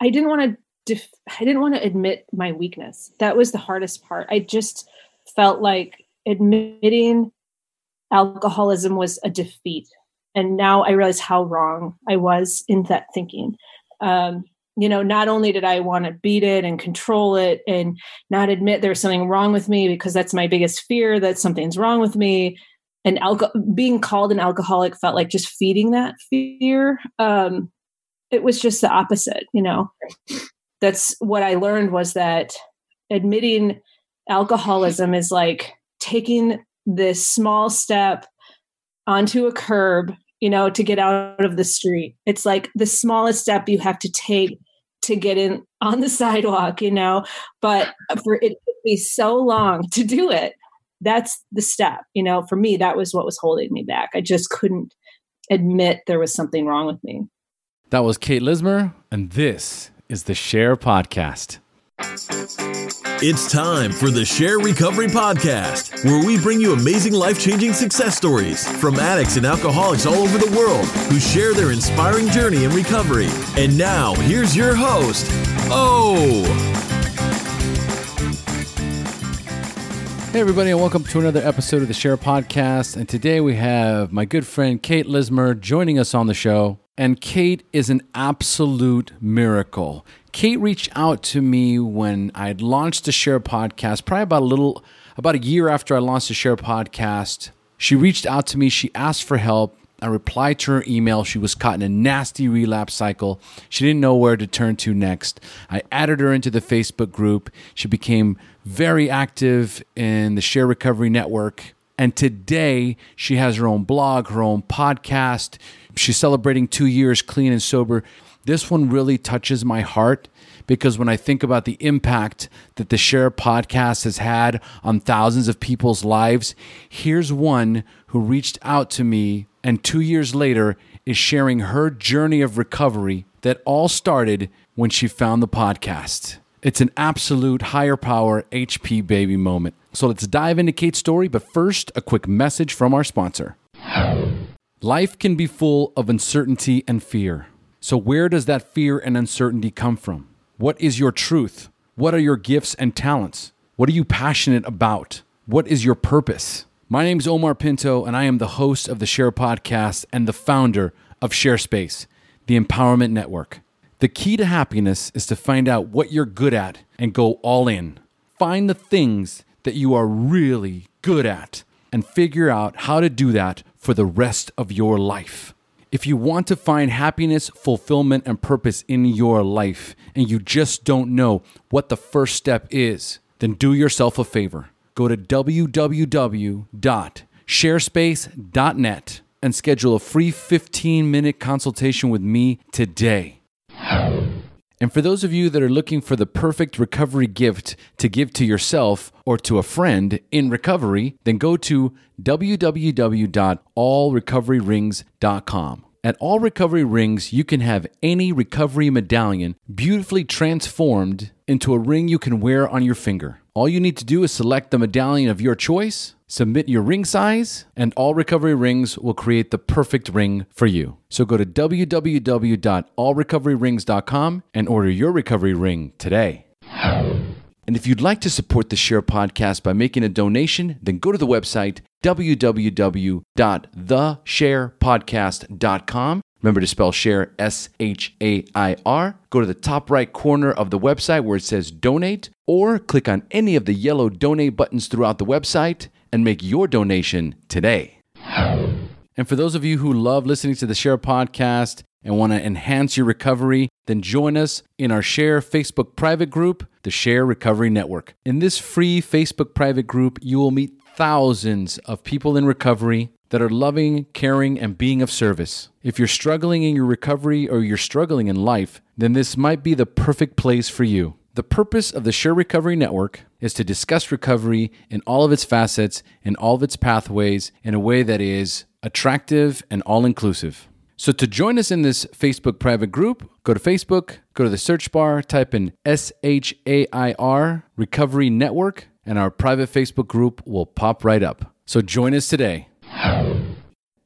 I didn't want to def- I didn't want to admit my weakness. That was the hardest part. I just felt like admitting alcoholism was a defeat. And now I realize how wrong I was in that thinking. Um, you know, not only did I want to beat it and control it and not admit there's something wrong with me because that's my biggest fear that something's wrong with me. And alcohol, being called an alcoholic felt like just feeding that fear. Um, it was just the opposite, you know. That's what I learned was that admitting alcoholism is like taking this small step onto a curb you know to get out of the street. It's like the smallest step you have to take to get in on the sidewalk you know? But for it to be so long to do it that's the step you know? For me that was what was holding me back. I just couldn't admit there was something wrong with me that was kate leismer and this is the SHAIR podcast it's time for the SHAIR Recovery Podcast, where we bring you amazing life changing success stories from addicts and alcoholics all over the world who share their inspiring journey in recovery. And now, here's your host, Oh. Hey, everybody, and welcome to another episode of the SHAIR Podcast. And today we have my good friend Kate Leismer joining us on the show. And Kate is an absolute miracle. Kate reached out to me when I had launched the SHAIR podcast, probably about a little, about a year after I launched the SHAIR podcast. She reached out to me. She asked for help. I replied to her email. She was caught in a nasty relapse cycle. She didn't know where to turn to next. I added her into the Facebook group. She became very active in the SHAIR Recovery Network. And today, she has her own blog, her own podcast. She's celebrating two years clean and sober. This one really touches my heart because when I think about the impact that the SHAIR podcast has had on thousands of people's lives, here's one who reached out to me and two years later is sharing her journey of recovery that all started when she found the podcast. It's an absolute higher power HP baby moment. So let's dive into Kate's story, but first, a quick message from our sponsor. Life can be full of uncertainty and fear. So, where does that fear and uncertainty come from? What is your truth? What are your gifts and talents? What are you passionate about? What is your purpose? My name is Omar Pinto, and I am the host of the SHAIR Podcast and the founder of SHAIR SPACE, the Empowerment Network. The key to happiness is to find out what you're good at and go all in. Find the things that you are really good at and figure out how to do that for the rest of your life. If you want to find happiness, fulfillment, and purpose in your life, and you just don't know what the first step is, then do yourself a favor. Go to www.shairspace.net and schedule a free 15 minute consultation with me today. And for those of you that are looking for the perfect recovery gift to give to yourself or to a friend in recovery, then go to www.allrecoveryrings.com. At All Recovery Rings, you can have any recovery medallion beautifully transformed into a ring you can wear on your finger. All you need to do is select the medallion of your choice, submit your ring size, and All Recovery Rings will create the perfect ring for you. So go to www.allrecoveryrings.com and order your recovery ring today. And if you'd like to support the SHAIR podcast by making a donation, then go to the website www.theshairpodcast.com. Remember to spell share S H A I R. Go to the top right corner of the website where it says donate, or click on any of the yellow donate buttons throughout the website and make your donation today. And for those of you who love listening to the SHAIR podcast and want to enhance your recovery, then join us in our SHAIR Facebook private group, the SHAIR Recovery Network. In this free Facebook private group, you will meet thousands of people in recovery that are loving, caring, and being of service. If you're struggling in your recovery or you're struggling in life, then this might be the perfect place for you. The purpose of the SHAIR Recovery Network is to discuss recovery in all of its facets and all of its pathways in a way that is attractive and all inclusive. So, to join us in this Facebook private group, go to Facebook, go to the search bar, type in S H A I R Recovery Network, and our private Facebook group will pop right up. So, join us today.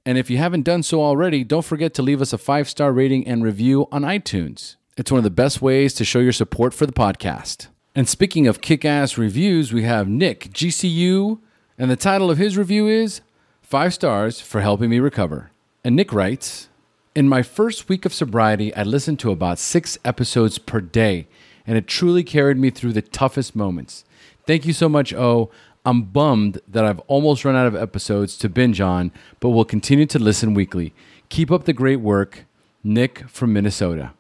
And if you haven't done so already, don't forget to leave us a five star rating and review on iTunes. It's one of the best ways to show your support for the podcast. And speaking of kick ass reviews, we have Nick, GCU, and the title of his review is Five Stars for Helping Me Recover. And Nick writes In my first week of sobriety, I listened to about six episodes per day, and it truly carried me through the toughest moments. Thank you so much, O. I'm bummed that I've almost run out of episodes to binge on, but will continue to listen weekly. Keep up the great work. Nick from Minnesota.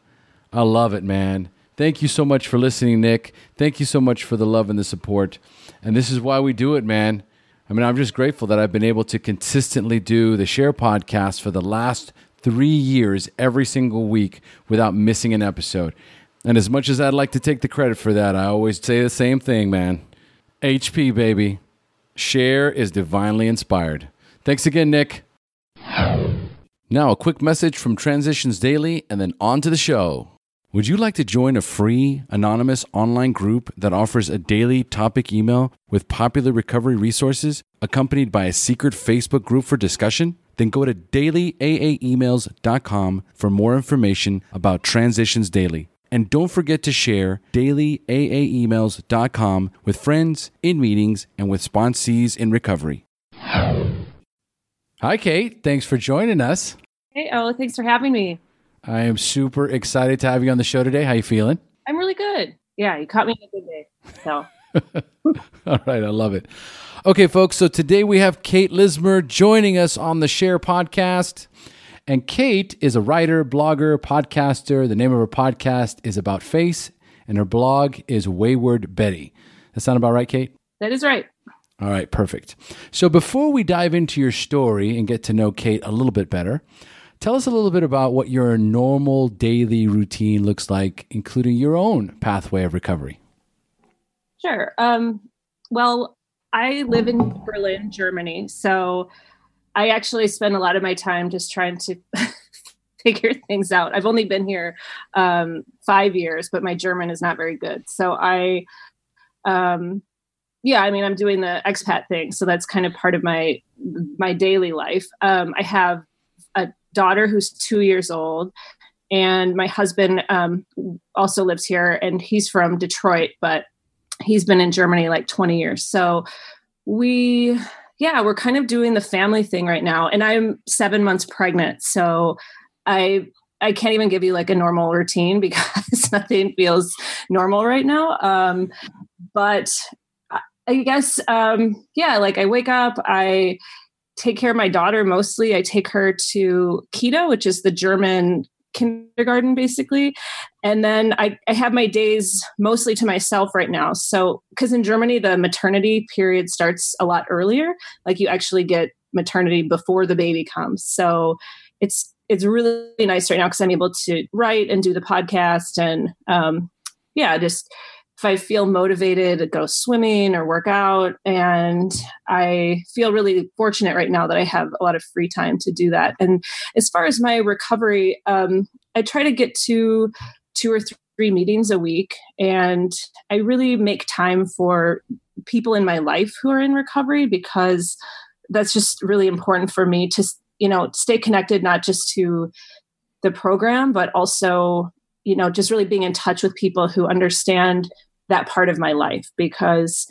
I love it, man. Thank you so much for listening, Nick. Thank you so much for the love and the support. And this is why we do it, man. I mean, I'm just grateful that I've been able to consistently do the SHAIR podcast for the last three years every single week without missing an episode. And as much as I'd like to take the credit for that, I always say the same thing, man. HP, baby. SHAIR is divinely inspired. Thanks again, Nick. Now, a quick message from Transitions Daily and then on to the show. Would you like to join a free, anonymous online group that offers a daily topic email with popular recovery resources accompanied by a secret Facebook group for discussion? Then go to dailyaaemails.com for more information about Transitions Daily. And don't forget to share dailyaaemails.com with friends, in meetings, and with sponsees in recovery. Hi, Kate. Thanks for joining us. Hey, oh, thanks for having me. I am super excited to have you on the show today. How you feeling? I'm really good. Yeah, you caught me in a good day. So. All right, I love it. Okay, folks, so today we have Kate Leismer joining us on the SHAIR podcast. And Kate is a writer, blogger, podcaster. The name of her podcast is About Face, and her blog is Wayward Betty. That sound about right, Kate? That is right. All right, perfect. So before we dive into your story and get to know Kate a little bit better, tell us a little bit about what your normal daily routine looks like, including your own pathway of recovery. Sure. Um, well, I live in Berlin, Germany. So I actually spend a lot of my time just trying to figure things out. I've only been here um, five years, but my German is not very good. So I, um, yeah, I mean, I'm doing the expat thing, so that's kind of part of my my daily life. Um, I have a daughter who's two years old, and my husband um, also lives here, and he's from Detroit, but he's been in Germany like 20 years. So we yeah, we're kind of doing the family thing right now. And I'm seven months pregnant. So I I can't even give you like a normal routine because nothing feels normal right now. Um, but I guess um, yeah, like I wake up, I take care of my daughter mostly. I take her to Kita, which is the German kindergarten basically. And then I, I have my days mostly to myself right now. So because in germany the maternity period starts a lot earlier. Like you actually get maternity before the baby comes. So it's it's really nice right now because i'm able to write and do the podcast and um, yeah just if I feel motivated to go swimming or work out. And I feel really fortunate right now that I have a lot of free time to do that. And as far as my recovery, um, I try to get to two or three meetings a week. And I really make time for people in my life who are in recovery because that's just really important for me to, you know, stay connected, not just to the program, but also you know just really being in touch with people who understand that part of my life because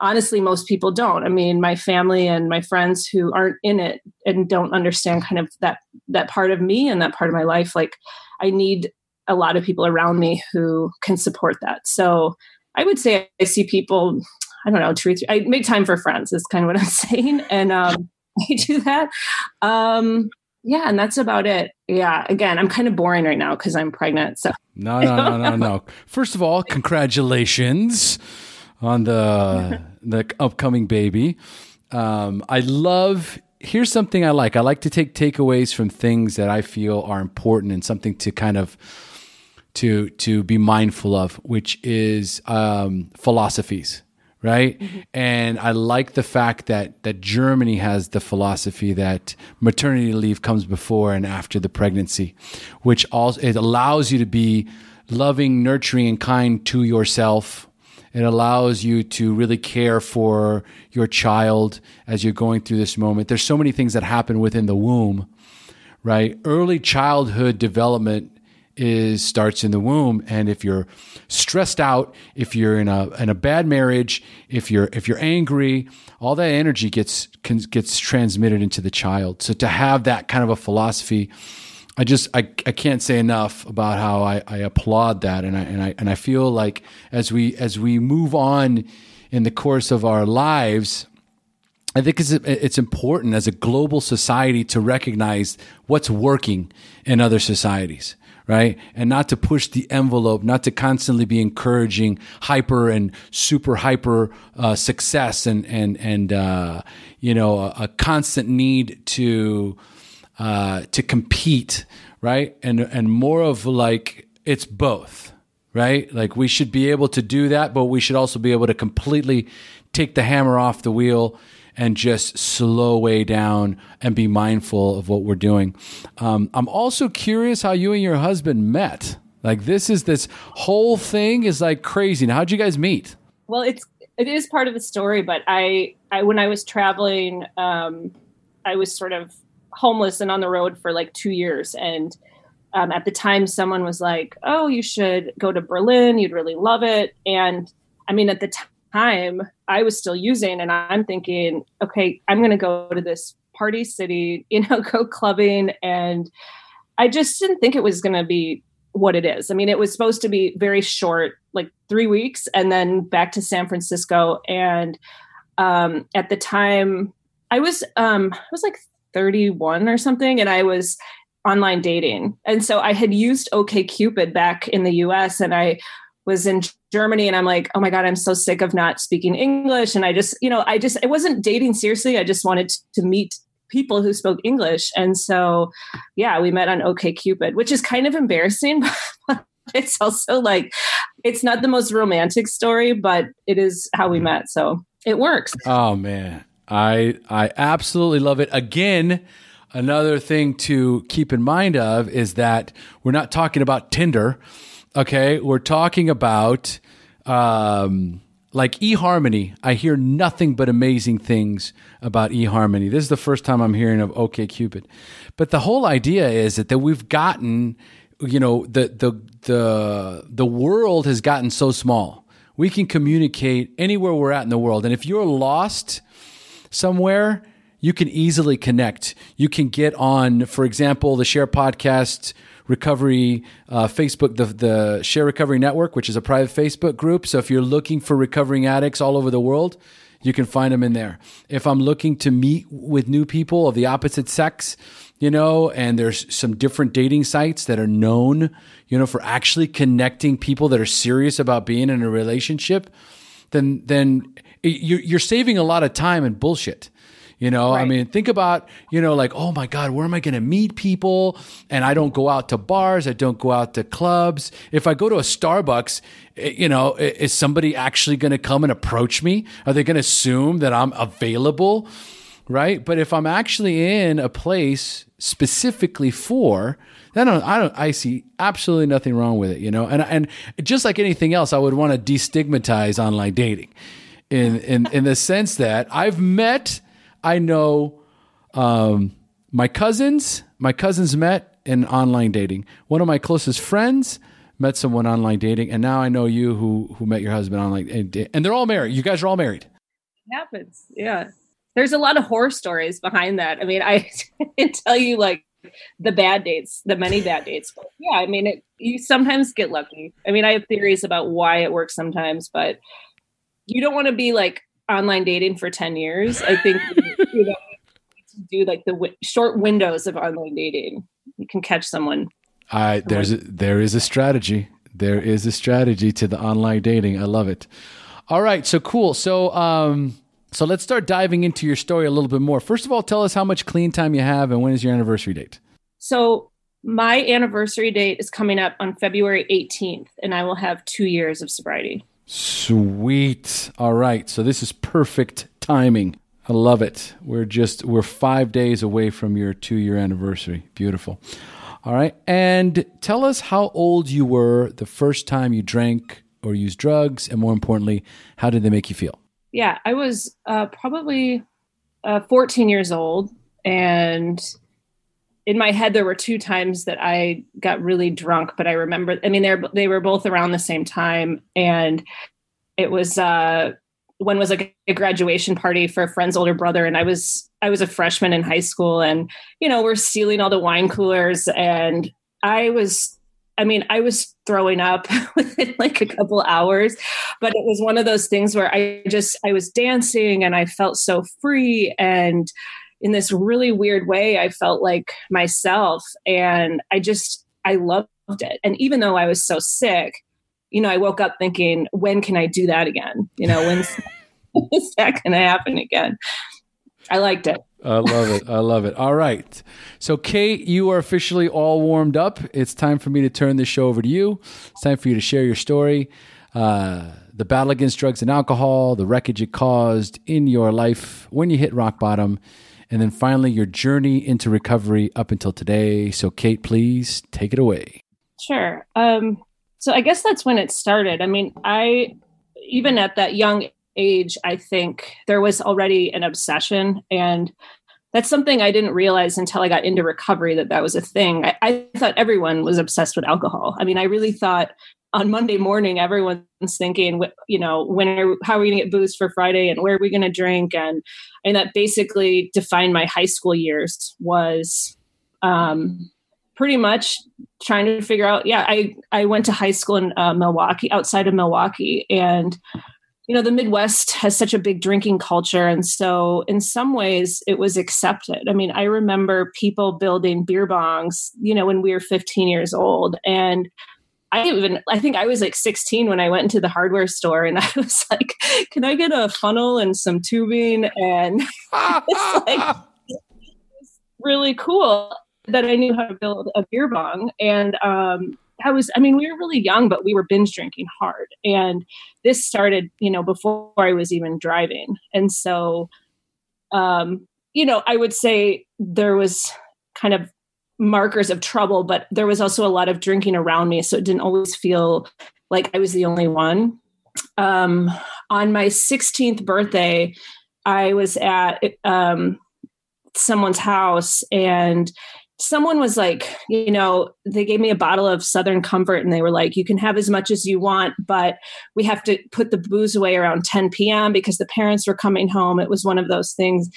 honestly most people don't. I mean my family and my friends who aren't in it and don't understand kind of that that part of me and that part of my life like i need a lot of people around me who can support that. So i would say i see people i don't know two or three i make time for friends is kind of what i'm saying and um i do that. Um yeah, and that's about it. Yeah, again, I'm kind of boring right now because I'm pregnant. So no, no, no, no, no. First of all, congratulations on the the upcoming baby. Um, I love. Here's something I like. I like to take takeaways from things that I feel are important and something to kind of to to be mindful of, which is um, philosophies right? Mm-hmm. And I like the fact that that Germany has the philosophy that maternity leave comes before and after the pregnancy, which also it allows you to be loving, nurturing, and kind to yourself. It allows you to really care for your child as you're going through this moment. There's so many things that happen within the womb, right? Early childhood development is starts in the womb and if you're stressed out if you're in a in a bad marriage if you're if you're angry all that energy gets gets transmitted into the child. So to have that kind of a philosophy I just I, I can't say enough about how I, I applaud that and I and I and I feel like as we as we move on in the course of our lives I think it's, it's important as a global society to recognize what's working in other societies right? And not to push the envelope, not to constantly be encouraging hyper and super hyper uh, success and and and uh, you know a, a, constant need to uh, to compete, right? And and more of like it's both, right? Like we should be able to do that, but we should also be able to completely take the hammer off the wheel and just slow way down and be mindful of what we're doing. Um, I'm also curious how you and your husband met. Like this is this whole thing is like crazy. Now, how'd you guys meet? Well, it's it is part of the story, but I, I when I was traveling, um, I was sort of homeless and on the road for like two years, and um, at the time, someone was like, "Oh, you should go to Berlin. You'd really love it." And I mean, at the time time I was still using. And I'm thinking, okay, I'm going to go to this party city, you know, go clubbing. And I just didn't think it was going to be what it is. I mean, it was supposed to be very short, like three weeks, and then back to San Francisco. And um, at the time, I was um, I was like 31 or something, and I was online dating. And so I had used OKCupid back in the US, and I was in Germany and I'm like, oh my God, I'm so sick of not speaking English. And I just, you know, I just, it wasn't dating seriously. I just wanted to meet people who spoke English. And so, yeah, we met on OKCupid, which is kind of embarrassing, but it's also like, it's not the most romantic story, but it is how we met. So it works. Oh man. I, I absolutely love it. Again, another thing to keep in mind of is that we're not talking about Tinder Okay, we're talking about um, like eHarmony. I hear nothing but amazing things about eHarmony. This is the first time I'm hearing of OKCupid. But the whole idea is that, that we've gotten, you know, the the the the world has gotten so small. We can communicate anywhere we're at in the world. And if you're lost somewhere, you can easily connect. You can get on, for example, the SHAIR Podcast recovery uh, Facebook, the, the SHAIR Recovery Network, which is a private Facebook group. So if you're looking for recovering addicts all over the world, you can find them in there. If I'm looking to meet with new people of the opposite sex, you know, and there's some different dating sites that are known, you know, for actually connecting people that are serious about being in a relationship, then then you're saving a lot of time and bullshit. You know, right. I mean, think about, you know, like, oh my God, where am I going to meet people? And I don't go out to bars. I don't go out to clubs. If I go to a Starbucks, eh, you know, is somebody actually going to come and approach me? Are they going to assume that I'm available? Right. But if I'm actually in a place specifically for, then I don't, I don't, I see absolutely nothing wrong with it, you know, and, and just like anything else, I would want to destigmatize online dating in, in, in the sense that I've met, I know um, my cousins. My cousins met in online dating. One of my closest friends met someone online dating, and now I know you who who met your husband online, and, and they're all married. You guys are all married. It happens, yeah. There's a lot of horror stories behind that. I mean, I can tell you like the bad dates, the many bad dates. But yeah, I mean, it, you sometimes get lucky. I mean, I have theories about why it works sometimes, but you don't want to be like online dating for 10 years. I think you know, do like the w- short windows of online dating. You can catch someone. I there's a, there is a strategy. There is a strategy to the online dating. I love it. All right, so cool. So um so let's start diving into your story a little bit more. First of all, tell us how much clean time you have and when is your anniversary date? So my anniversary date is coming up on February 18th and I will have 2 years of sobriety. Sweet. All right. So this is perfect timing. I love it. We're just we're 5 days away from your 2-year anniversary. Beautiful. All right. And tell us how old you were the first time you drank or used drugs and more importantly, how did they make you feel? Yeah, I was uh, probably uh, 14 years old and in my head there were two times that I got really drunk, but I remember I mean they they were both around the same time. And it was uh one was like a graduation party for a friend's older brother. And I was I was a freshman in high school and you know we're stealing all the wine coolers. And I was I mean I was throwing up within like a couple hours but it was one of those things where I just I was dancing and I felt so free. And in this really weird way, I felt like myself. And I just, I loved it. And even though I was so sick, you know, I woke up thinking, when can I do that again? You know, when's is that going to happen again? I liked it. I love it. I love it. All right. So, Kate, you are officially all warmed up. It's time for me to turn this show over to you. It's time for you to share your story, uh, the battle against drugs and alcohol, the wreckage it caused in your life when you hit rock bottom, and then finally your journey into recovery up until today. So, Kate, please take it away. Sure. Um, so, I guess that's when it started. I mean, I, even at that young age, I think there was already an obsession. And that's something I didn't realize until I got into recovery that that was a thing. I, I thought everyone was obsessed with alcohol. I mean, I really thought on Monday morning, everyone's thinking, you know, when are, how are we going to get booze for Friday and where are we going to drink? And, and that basically defined my high school years was um, pretty much trying to figure out. Yeah, I, I went to high school in uh, Milwaukee, outside of Milwaukee. And, you know, the Midwest has such a big drinking culture. And so in some ways it was accepted. I mean, I remember people building beer bongs, you know, when we were 15 years old. And I even I think I was like 16 when I went into the hardware store and I was like, "Can I get a funnel and some tubing?" And it's like it's really cool that I knew how to build a beer bong. And um, I was, I mean, we were really young, but we were binge drinking hard. And this started, you know, before I was even driving. And so, um, you know, I would say there was kind of markers of trouble, but there was also a lot of drinking around me. So it didn't always feel like I was the only one. Um, on my 16th birthday, I was at um, someone's house and someone was like, you know, they gave me a bottle of Southern Comfort and they were like, you can have as much as you want, but we have to put the booze away around 10 p.m. because the parents were coming home. It was one of those things.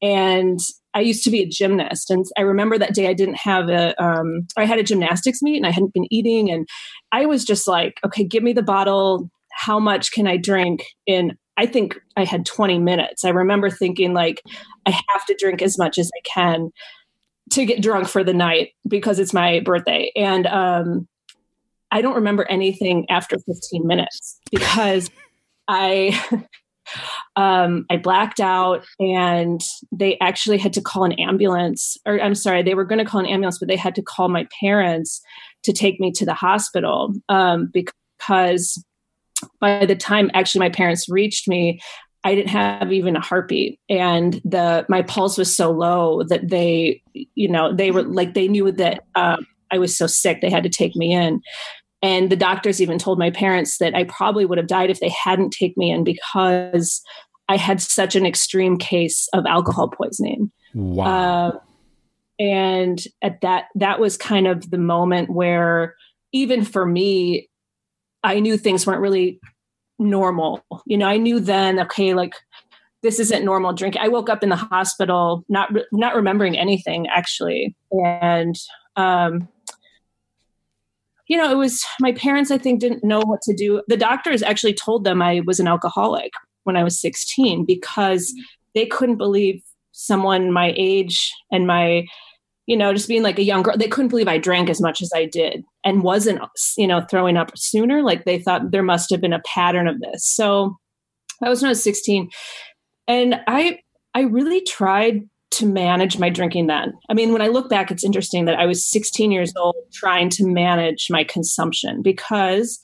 And I used to be a gymnast, and I remember that day I didn't have a, um, I had a gymnastics meet, and I hadn't been eating, and I was just like, okay, give me the bottle. How much can I drink in? I think I had 20 minutes. I remember thinking like, I have to drink as much as I can to get drunk for the night because it's my birthday, and um, I don't remember anything after 15 minutes because I um, I blacked out and they actually had to call an ambulance. Or I'm sorry, they were going to call an ambulance, but they had to call my parents to take me to the hospital um, because by the time actually my parents reached me, I didn't have even a heartbeat, and the my pulse was so low that they, you know, they were like they knew that um, I was so sick they had to take me in. And the doctors even told my parents that I probably would have died if they hadn't taken me in because I had such an extreme case of alcohol poisoning. Wow. Uh, and at that, that was kind of the moment where, even for me, I knew things weren't really normal. You know, I knew then, okay, like this isn't normal drinking. I woke up in the hospital, not not remembering anything actually, and um, you know, it was my parents, I think, didn't know what to do. The doctors actually told them I was an alcoholic when I was 16 because they couldn't believe someone my age and my, you know, just being like a young girl, they couldn't believe I drank as much as I did and wasn't, you know, throwing up sooner. Like they thought there must have been a pattern of this. So that was when I was 16. And I, I really tried to manage my drinking then. I mean, when I look back, it's interesting that I was 16 years old trying to manage my consumption because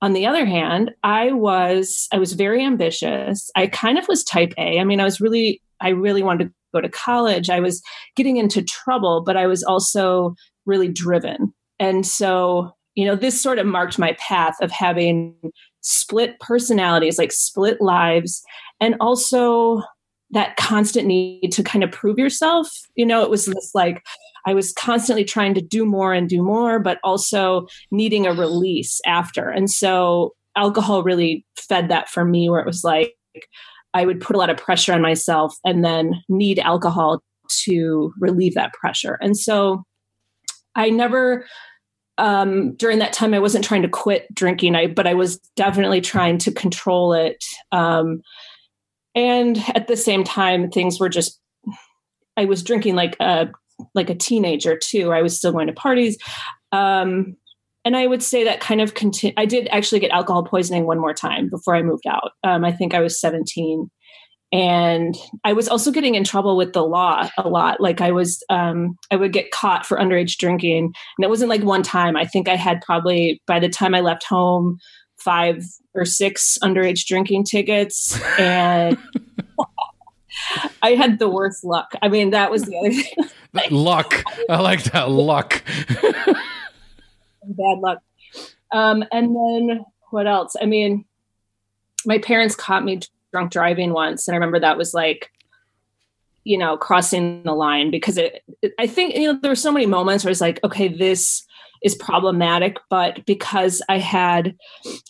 on the other hand, I was I was very ambitious. I kind of was type A. I mean, I was really I really wanted to go to college. I was getting into trouble, but I was also really driven. And so, you know, this sort of marked my path of having split personalities, like split lives, and also that constant need to kind of prove yourself. You know, it was this like I was constantly trying to do more and do more, but also needing a release after. And so alcohol really fed that for me, where it was like I would put a lot of pressure on myself and then need alcohol to relieve that pressure. And so I never um, during that time I wasn't trying to quit drinking, I but I was definitely trying to control it. Um, and at the same time, things were just I was drinking like a like a teenager too. I was still going to parties. Um, and I would say that kind of continue. I did actually get alcohol poisoning one more time before I moved out. Um, I think I was 17. And I was also getting in trouble with the law a lot. Like I was, um, I would get caught for underage drinking. And it wasn't like one time. I think I had probably, by the time I left home, five or six underage drinking tickets. And I had the worst luck. I mean, that was the other thing. luck. I like that luck. bad luck. Um, and then what else? I mean, my parents caught me drunk driving once, and I remember that was like, you know, crossing the line because it, it I think you know there were so many moments where it's like, okay, this is problematic, but because I had,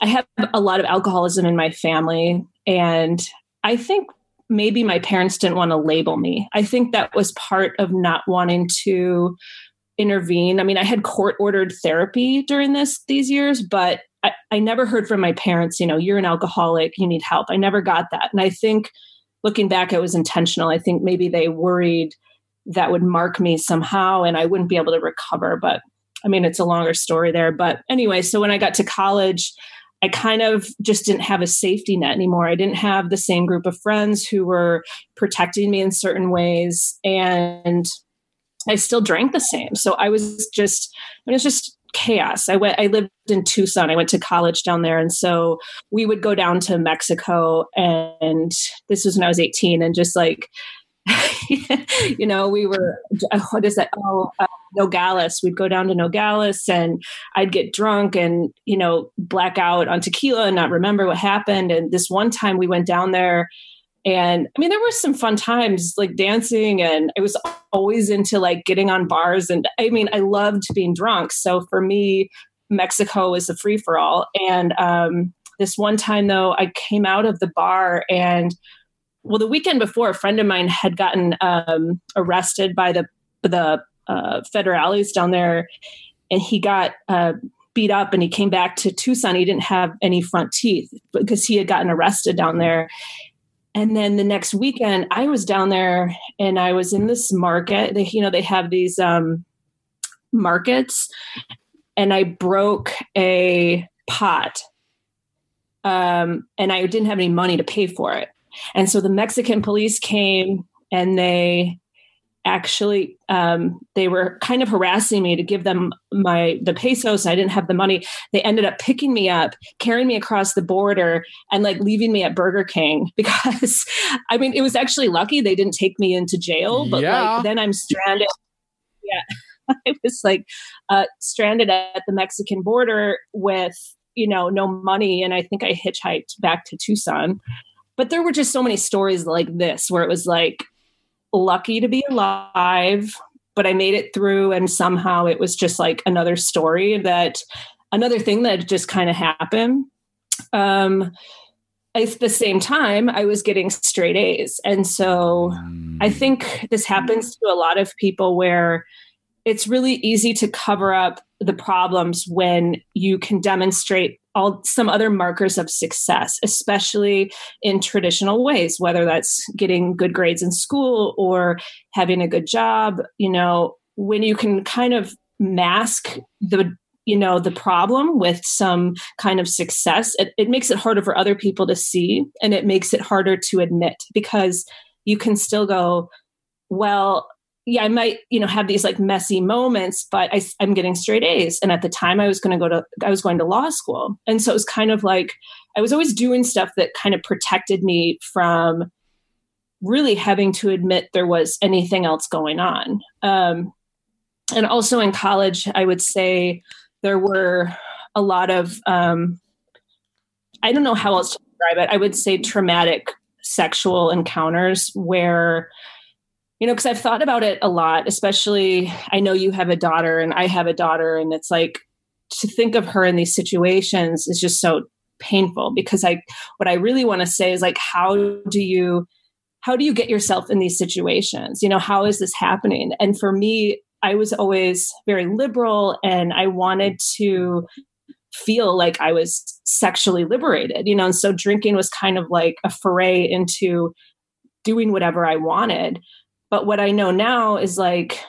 I have a lot of alcoholism in my family, and I think maybe my parents didn't want to label me. I think that was part of not wanting to intervene. I mean, I had court ordered therapy during this these years, but I, I never heard from my parents, you know, you're an alcoholic, you need help. I never got that. And I think looking back, it was intentional. I think maybe they worried that would mark me somehow and I wouldn't be able to recover. But I mean, it's a longer story there. But anyway, so when I got to college, I kind of just didn't have a safety net anymore. I didn't have the same group of friends who were protecting me in certain ways. And I still drank the same. So I was just, it was just chaos. I went, I lived in Tucson. I went to college down there. And so we would go down to Mexico. And this was when I was 18 and just like, you know, we were, what is that? Oh, uh, Nogales. We'd go down to Nogales and I'd get drunk and, you know, black out on tequila and not remember what happened. And this one time we went down there and I mean, there were some fun times like dancing, and I was always into like getting on bars. And I mean, I loved being drunk. So for me, Mexico was a free for all. And um, this one time, though, I came out of the bar and well, the weekend before, a friend of mine had gotten um, arrested by the the uh, federales down there, and he got uh, beat up. And he came back to Tucson. He didn't have any front teeth because he had gotten arrested down there. And then the next weekend, I was down there and I was in this market. They, you know, they have these um, markets, and I broke a pot, um, and I didn't have any money to pay for it. And so the Mexican police came and they actually um, they were kind of harassing me to give them my the pesos. I didn't have the money. They ended up picking me up carrying me across the border and like leaving me at burger king because i mean it was actually lucky they didn't take me into jail but yeah. like then i'm stranded. Yeah. I was like uh, stranded at the mexican border with you know no money. And i think i hitchhiked back to tucson but there were just so many stories like this where it was like lucky to be alive, but I made it through. And somehow it was just like another story that another thing that just kind of happened. Um, at the same time, I was getting straight A's. And so I mm. think this happens to a lot of people where it's really easy to cover up the problems when you can demonstrate all some other markers of success especially in traditional ways whether that's getting good grades in school or having a good job you know when you can kind of mask the you know the problem with some kind of success it, it makes it harder for other people to see and it makes it harder to admit because you can still go well yeah, I might, you know, have these like messy moments, but I, am getting straight A's. And at the time I was going to go to, I was going to law school. And so it was kind of like, I was always doing stuff that kind of protected me from really having to admit there was anything else going on. Um, and also in college, I would say there were a lot of, um, I don't know how else to describe it. I would say traumatic sexual encounters where you know because i've thought about it a lot especially i know you have a daughter and i have a daughter and it's like to think of her in these situations is just so painful because i what i really want to say is like how do you how do you get yourself in these situations? You know how is this happening? And for me i was always very liberal and i wanted to feel like i was sexually liberated you know and so drinking was kind of like a foray into doing whatever i wanted but what i know now is like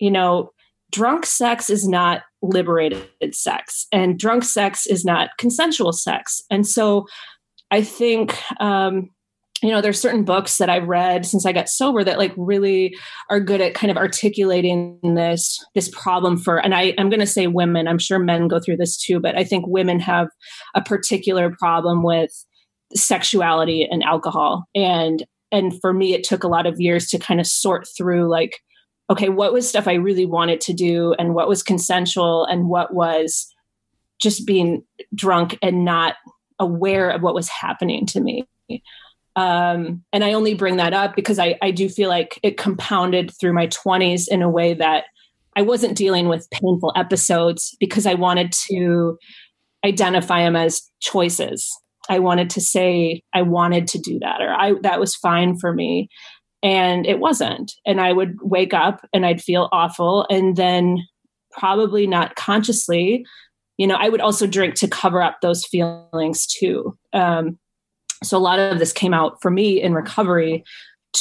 you know drunk sex is not liberated sex and drunk sex is not consensual sex. And so i think um you know there's certain books that i've read since i got sober that like really are good at kind of articulating this this problem for and i i'm to say women i'm sure men go through this too but i think women have a particular problem with sexuality and alcohol. And and for me it took a lot of years to kind of sort through like okay, what was stuff I really wanted to do and what was consensual and what was just being drunk and not aware of what was happening to me. Um, and I only bring that up because I, I do feel like it compounded through my 20s in a way that I wasn't dealing with painful episodes because I wanted to identify them as choices. I wanted to say I wanted to do that or I that was fine for me. And it wasn't. And i would wake up and i'd feel awful. And then probably not consciously you know i would also drink to cover up those feelings too. Um, so a lot of this came out for me in recovery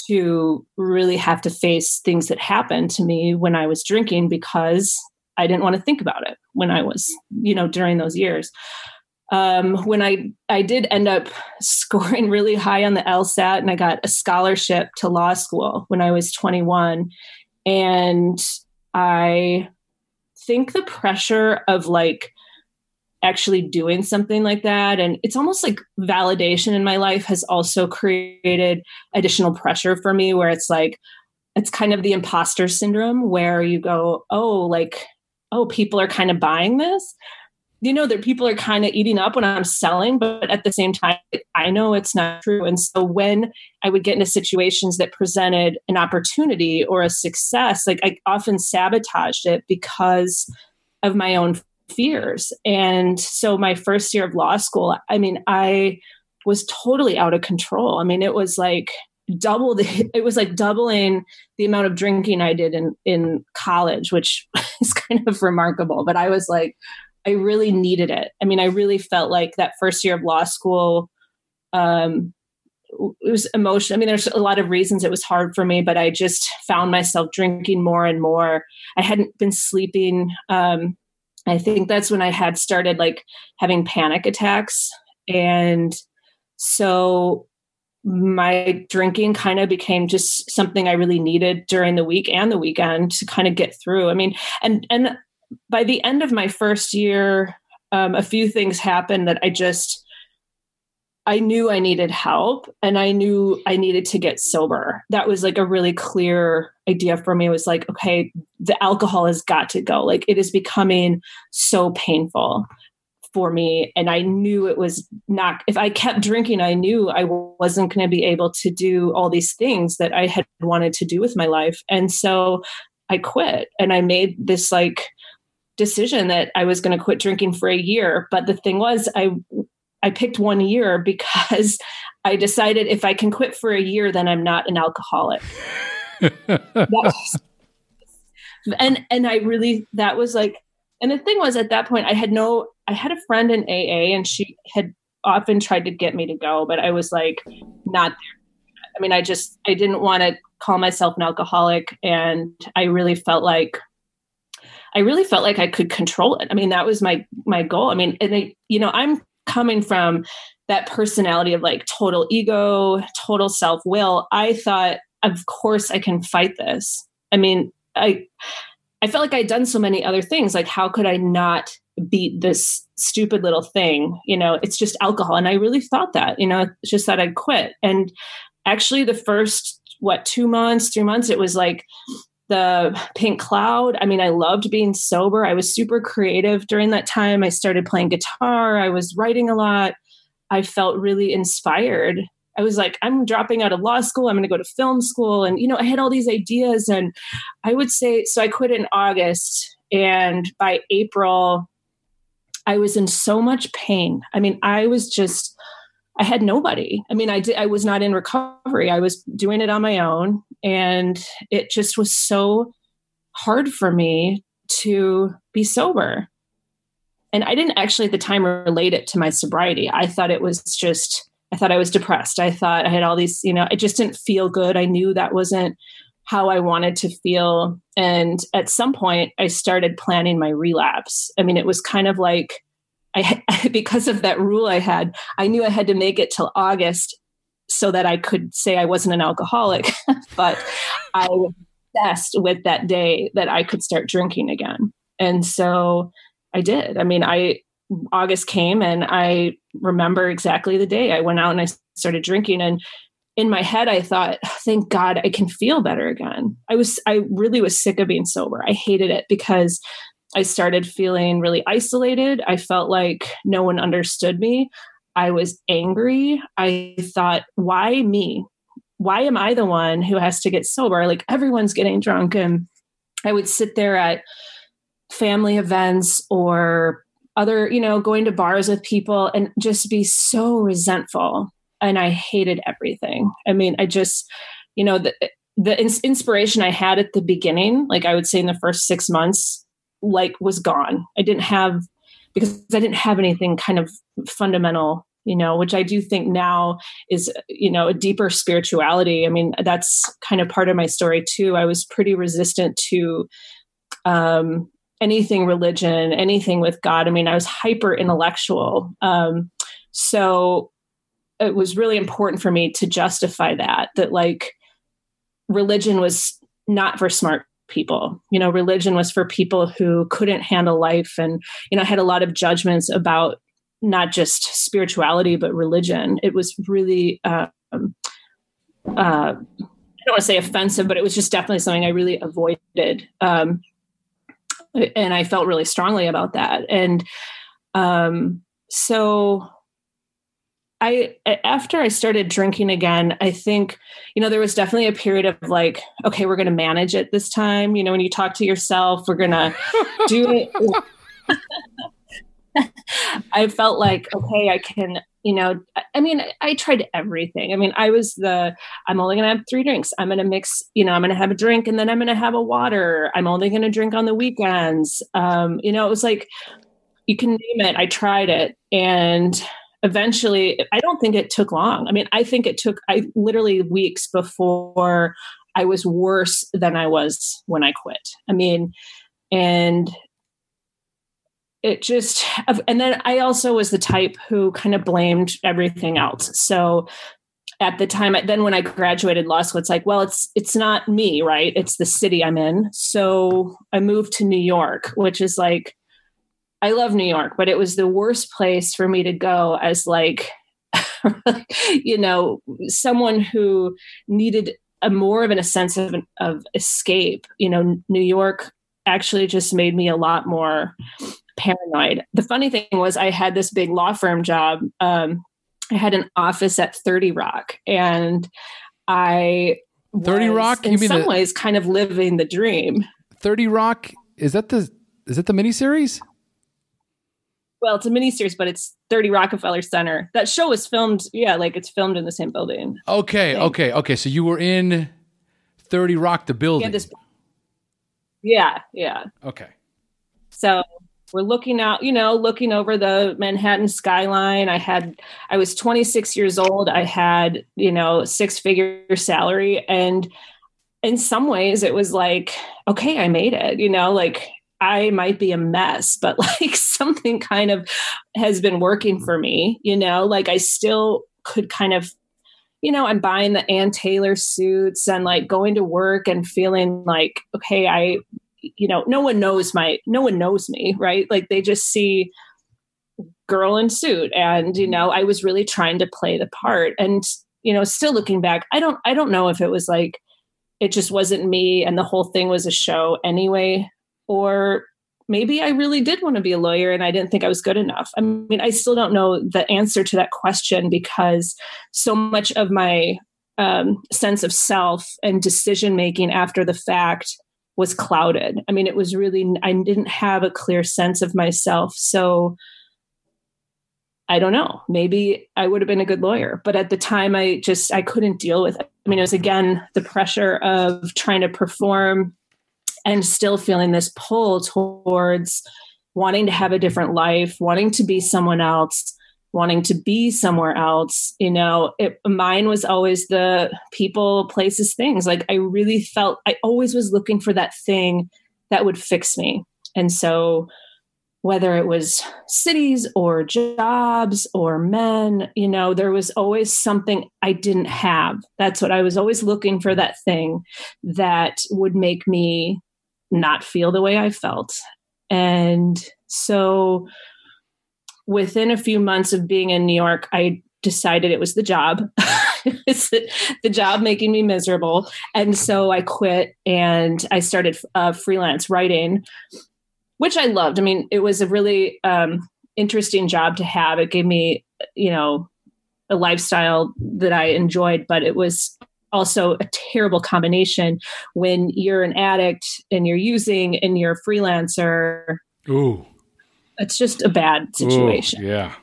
to really have to face things that happened to me when i was drinking because i didn't want to think about it when i was you know during those years um, when I I did end up scoring really high on the LSAT and I got a scholarship to law school when I was 21, and I think the pressure of like actually doing something like that and it's almost like validation in my life has also created additional pressure for me where it's like it's kind of the imposter syndrome where you go oh like oh people are kind of buying this you know that people are kind of eating up when i'm selling but at the same time i know it's not true. And so when i would get into situations that presented an opportunity or a success like i often sabotaged it because of my own fears. And so my first year of law school i mean i was totally out of control. I mean it was like double the it was like doubling the amount of drinking i did in in college which is kind of remarkable. But i was like I really needed it. I mean, I really felt like that first year of law school, um, it was emotional. I mean, there's a lot of reasons it was hard for me, but I just found myself drinking more and more. I hadn't been sleeping. Um, I think that's when I had started like having panic attacks. And so my drinking kind of became just something I really needed during the week and the weekend to kind of get through. I mean, and and by the end of my first year, um, a few things happened that I just I knew I needed help and I knew I needed to get sober. That was like a really clear idea for me. It was like, okay, the alcohol has got to go. Like it is becoming so painful for me. And I knew it was not, if I kept drinking, I knew I wasn't going to be able to do all these things that I had wanted to do with my life. And so I quit and I made this like, decision that I was going to quit drinking for a year. But the thing was, I I picked one year because I decided if I can quit for a year, then I'm not an alcoholic. and and I really that was like, and the thing was at that point I had no I had a friend in AA and she had often tried to get me to go, but I was like not there. I mean, I just I didn't want to call myself an alcoholic, and I really felt like I really felt like I could control it. I mean, that was my my goal. I mean, and they, you know, I'm coming from that personality of like total ego, total self will. I thought, of course, I can fight this. I mean, I I felt like I'd done so many other things. Like, how could I not beat this stupid little thing? You know, it's just alcohol. And I really thought that, you know, it's just that I'd quit. And actually, the first, what, two months, three months, it was like, the pink cloud i mean i loved being sober i was super creative during that time i started playing guitar i was writing a lot i felt really inspired I was like, I'm dropping out of law school. I'm going to go to film school. And, you know, I had all these ideas. And I would say, so I quit in August. And by April, I was in so much pain. I mean, I was just, I had nobody. I mean, I did, I was not in recovery. I was doing it on my own. And it just was so hard for me to be sober. And I didn't actually at the time relate it to my sobriety. I thought it was just, I thought I was depressed. I thought I had all these, you know, I just didn't feel good. I knew that wasn't how I wanted to feel. And at some point, I started planning my relapse. I mean, it was kind of like, I, because of that rule I had, I knew I had to make it till August so that I could say I wasn't an alcoholic. but I was obsessed with that day that I could start drinking again. And so I did. I mean, I August came and I remember exactly the day I went out and I started drinking and in my head I thought, thank God I can feel better again. I was I really was sick of being sober. I hated it because I started feeling really isolated. I felt like no one understood me. I was angry. I thought, why me? Why am I the one who has to get sober? Like everyone's getting drunk. And I would sit there at family events or other, you know, going to bars with people and just be so resentful. And I hated everything. I mean, I just, you know, the, the inspiration I had at the beginning, like I would say in the first six months, like was gone. I didn't have because I didn't have anything kind of fundamental, you know, which I do think now is, you know, a deeper spirituality. I mean, that's kind of part of my story too. I was pretty resistant to um, anything religion, anything with God. I mean, I was hyper intellectual. Um, so it was really important for me to justify that, that like religion was not for smart people. You know, religion was for people who couldn't handle life and, you know, I had a lot of judgments about not just spirituality, but religion. It was really, um, uh, I don't want to say offensive, but it was just definitely something I really avoided. Um, and I felt really strongly about that. And um, so I after I started drinking again, I think you know there was definitely a period of like, okay, we're going to manage it this time. You know, when you talk to yourself, we're going to do it. I felt like okay, I can. You know, I mean, I tried everything. I mean, I was the I'm only going to have three drinks. I'm going to mix. You know, I'm going to have a drink and then I'm going to have a water. I'm only going to drink on the weekends. Um, you know, it was like you can name it. I tried it and eventually i don't think it took long. I mean i think it took i literally weeks before i was worse than i was when i quit. I mean and it just and then i also was the type who kind of blamed everything else. So at the time then when i graduated law school it's like well it's it's not me right? It's the city i'm in. So i moved to new york which is like I love New York, but it was the worst place for me to go as like you know, someone who needed a more of an, a sense of of escape. You know, New York actually just made me a lot more paranoid. The funny thing was I had this big law firm job. Um, I had an office at 30 Rock and I 30 Rock in some the, ways kind of living the dream. 30 Rock is that the is that the miniseries? Well, it's a miniseries, but it's 30 Rockefeller Center. That show was filmed, yeah, like it's filmed in the same building. Okay, okay, okay. So you were in 30 Rock, the building. Yeah, this, yeah, yeah. Okay. So we're looking out, you know, looking over the Manhattan skyline. I had, I was 26 years old. I had, you know, six figure salary. And in some ways, it was like, okay, I made it, you know, like I might be a mess, but like something kind of has been working mm-hmm. for me, you know, like I still could kind of, you know, I'm buying the Ann Taylor suits and like going to work and feeling like, okay, I, you know, no one knows my, no one knows me, right? Like they just see girl in suit. And, you mm-hmm. know, I was really trying to play the part. And, you know, still looking back, I don't, I don't know if it was like, it just wasn't me and the whole thing was a show anyway or maybe I really did want to be a lawyer and I didn't think I was good enough. I mean, I still don't know the answer to that question because so much of my um, sense of self and decision making after the fact was clouded. I mean, it was really, I didn't have a clear sense of myself. So I don't know. Maybe I would have been a good lawyer, but at the time I just I couldn't deal with it. I mean, it was again the pressure of trying to perform and still feeling this pull towards wanting to have a different life, wanting to be someone else, wanting to be somewhere else. You know, it, mine was always the people, places, things. Like I really felt I always was looking for that thing that would fix me. And so whether it was cities or jobs or men, you know, there was always something I didn't have. That's what I was always looking for that thing that would make me not feel the way I felt. And so within a few months of being in New York, I decided it was the job. it's the job making me miserable. And so I quit and I started uh, freelance writing which I loved. I mean, it was a really um, interesting job to have. It gave me, you know, a lifestyle that I enjoyed, but it was also a terrible combination when you're an addict and you're using and you're a freelancer. Ooh. It's just a bad situation. Ooh, yeah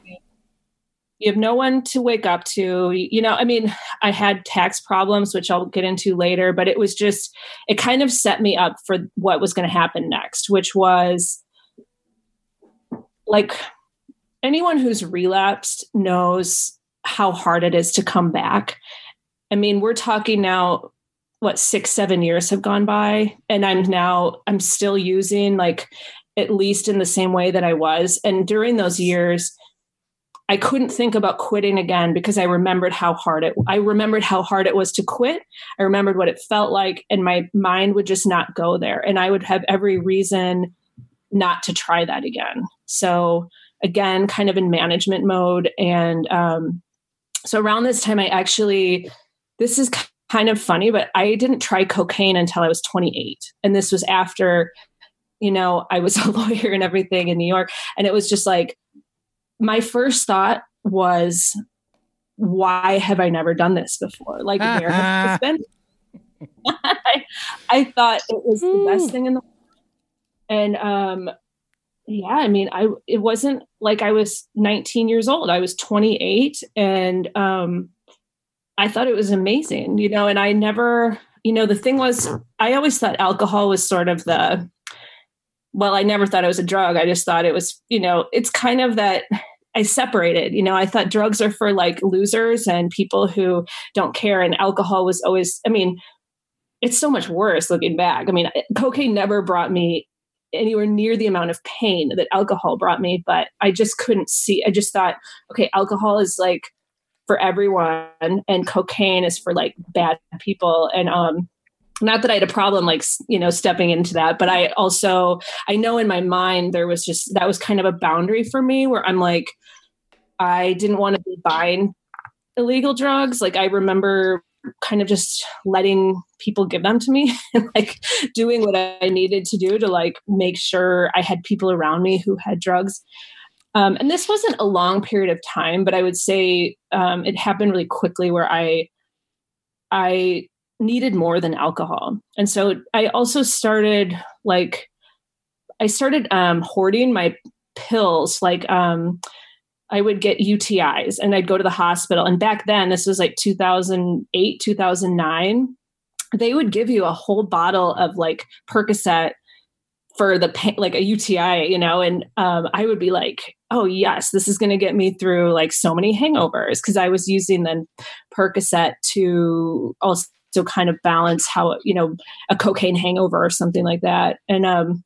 you have no one to wake up to you know i mean i had tax problems which i'll get into later but it was just it kind of set me up for what was going to happen next which was like anyone who's relapsed knows how hard it is to come back i mean we're talking now what six seven years have gone by and i'm now i'm still using like at least in the same way that i was and during those years I couldn't think about quitting again because I remembered how hard it I remembered how hard it was to quit. I remembered what it felt like and my mind would just not go there and I would have every reason not to try that again. So again, kind of in management mode and um, so around this time I actually this is kind of funny but I didn't try cocaine until I was 28 and this was after you know I was a lawyer and everything in New York and it was just like my first thought was, why have I never done this before? Like, where have I been? I, I thought it was the best thing in the world. And um, yeah, I mean, I it wasn't like I was 19 years old. I was 28 and um I thought it was amazing, you know, and I never, you know, the thing was I always thought alcohol was sort of the well, I never thought it was a drug. I just thought it was, you know, it's kind of that I separated. You know, I thought drugs are for like losers and people who don't care. And alcohol was always, I mean, it's so much worse looking back. I mean, cocaine never brought me anywhere near the amount of pain that alcohol brought me, but I just couldn't see. I just thought, okay, alcohol is like for everyone and cocaine is for like bad people. And um, not that I had a problem like you know stepping into that, but I also I know in my mind there was just that was kind of a boundary for me where I'm like I didn't want to be buying illegal drugs. Like I remember kind of just letting people give them to me and like doing what I needed to do to like make sure I had people around me who had drugs. Um, and this wasn't a long period of time, but I would say um, it happened really quickly where I I needed more than alcohol. And so I also started like I started um hoarding my pills like um I would get UTIs and I'd go to the hospital and back then this was like 2008 2009 they would give you a whole bottle of like Percocet for the pain, like a UTI, you know, and um, I would be like, oh yes, this is going to get me through like so many hangovers. Because I was using then Percocet to also kind of balance how you know a cocaine hangover or something like that. And um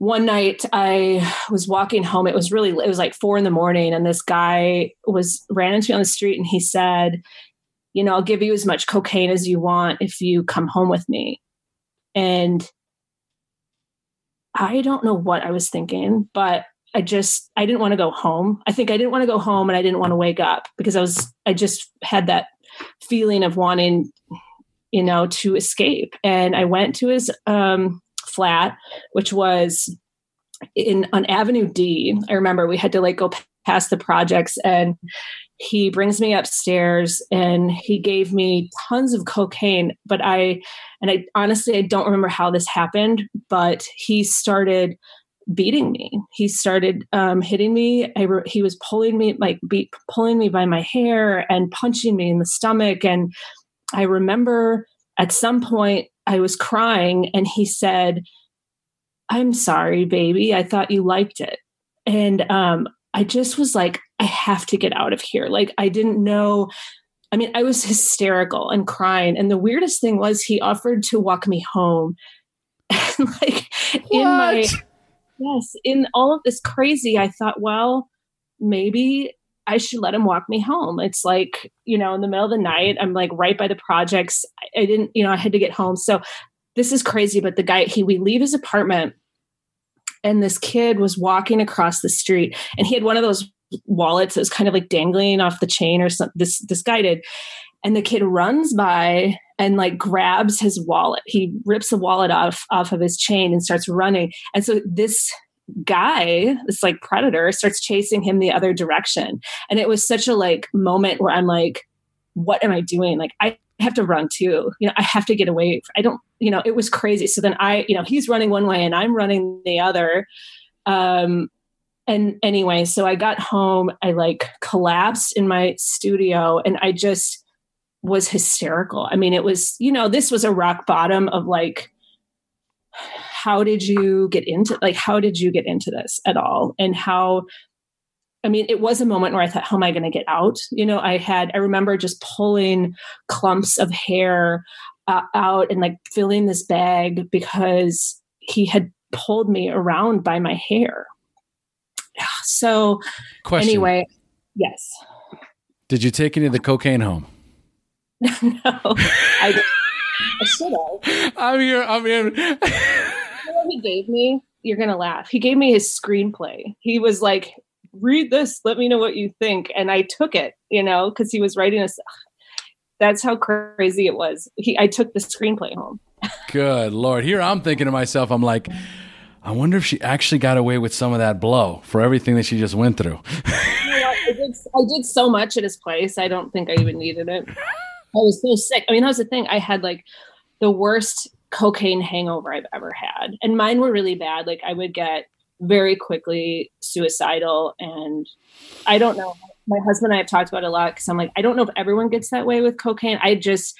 one night i was walking home it was really it was like four in the morning and this guy was ran into me on the street and he said you know i'll give you as much cocaine as you want if you come home with me. And i don't know what i was thinking but i just i didn't want to go home i think i didn't want to go home and i didn't want to wake up because i was i just had that feeling of wanting, you know, to escape. And I went to his um, flat, which was in on Avenue D. I remember we had to like go past the projects and he brings me upstairs and he gave me tons of cocaine but i and i honestly i don't remember how this happened but he started beating me. He started um, hitting me. I re- he was pulling me like beat, pulling me by my hair and punching me in the stomach. And i remember at some point i was crying and he said i'm sorry baby. I thought you liked it. And um, I just was like, I have to get out of here. Like, I didn't know. I mean, I was hysterical and crying. And the weirdest thing was, he offered to walk me home. like, what? in my, yes, in all of this crazy, I thought, well, maybe I should let him walk me home. It's like, you know, in the middle of the night, I'm like right by the projects. I didn't, you know, I had to get home. So this is crazy. But the guy, he, we leave his apartment and this kid was walking across the street and he had one of those wallets so it's kind of like dangling off the chain or something this this and the kid runs by and like grabs his wallet he rips the wallet off off of his chain and starts running and so this guy this like predator starts chasing him the other direction and it was such a like moment where i'm like what am i doing like i have to run too. You know, I have to get away. I don't, you know, it was crazy. So then I, you know, he's running one way and I'm running the other. Um, and anyway, so I got home, I like collapsed in my studio and I just was hysterical. I mean, it was, you know, this was a rock bottom of like, how did you get into like how did you get into this at all and how I mean, it was a moment where I thought, how am I going to get out? You know, I had, I remember just pulling clumps of hair uh, out and like filling this bag because he had pulled me around by my hair. So, Question. anyway, yes. Did you take any of the cocaine home? no, I, I should have. I'm here. I'm here. he gave me, you're going to laugh. He gave me his screenplay. He was like, read this let me know what you think and i took it you know because he was writing us that's how crazy it was he i took the screenplay home good lord here i'm thinking to myself i'm like i wonder if she actually got away with some of that blow for everything that she just went through I, did, I did so much at his place i don't think i even needed it i was so sick i mean that was the thing i had like the worst cocaine hangover i've ever had and mine were really bad like i would get very quickly suicidal. And I don't know. My husband and I have talked about it a lot because I'm like, I don't know if everyone gets that way with cocaine. I just,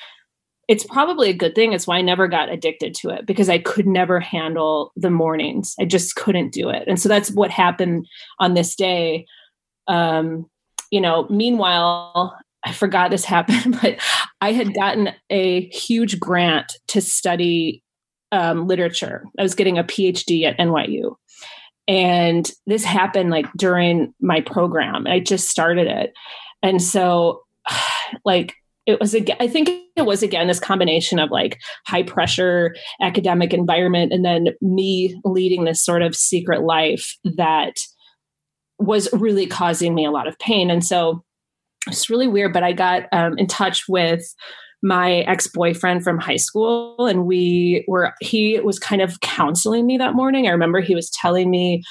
it's probably a good thing. It's why I never got addicted to it because I could never handle the mornings. I just couldn't do it. And so that's what happened on this day. Um, you know, meanwhile, I forgot this happened, but I had gotten a huge grant to study um, literature. I was getting a PhD at NYU. And this happened like during my program. I just started it. And so, like, it was again, I think it was again this combination of like high pressure academic environment and then me leading this sort of secret life that was really causing me a lot of pain. And so it's really weird, but I got um, in touch with my ex-boyfriend from high school and we were he was kind of counseling me that morning i remember he was telling me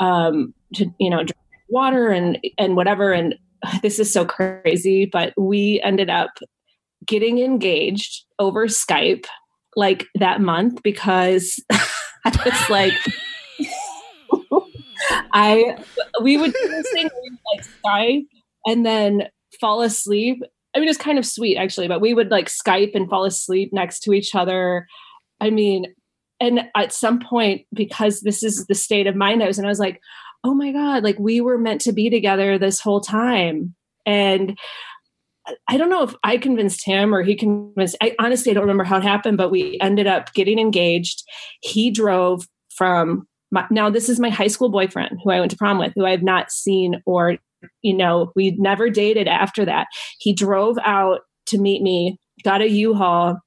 um to you know drink water and and whatever and this is so crazy but we ended up getting engaged over skype like that month because i was like i we would do this thing like skype and then fall asleep I mean, it's kind of sweet actually, but we would like Skype and fall asleep next to each other. I mean, and at some point, because this is the state of mind I was in, I was like, oh my God, like we were meant to be together this whole time. And I don't know if I convinced him or he convinced, I honestly I don't remember how it happened, but we ended up getting engaged. He drove from my, now this is my high school boyfriend who I went to prom with, who I have not seen or you know, we never dated after that. He drove out to meet me, got a U-Haul.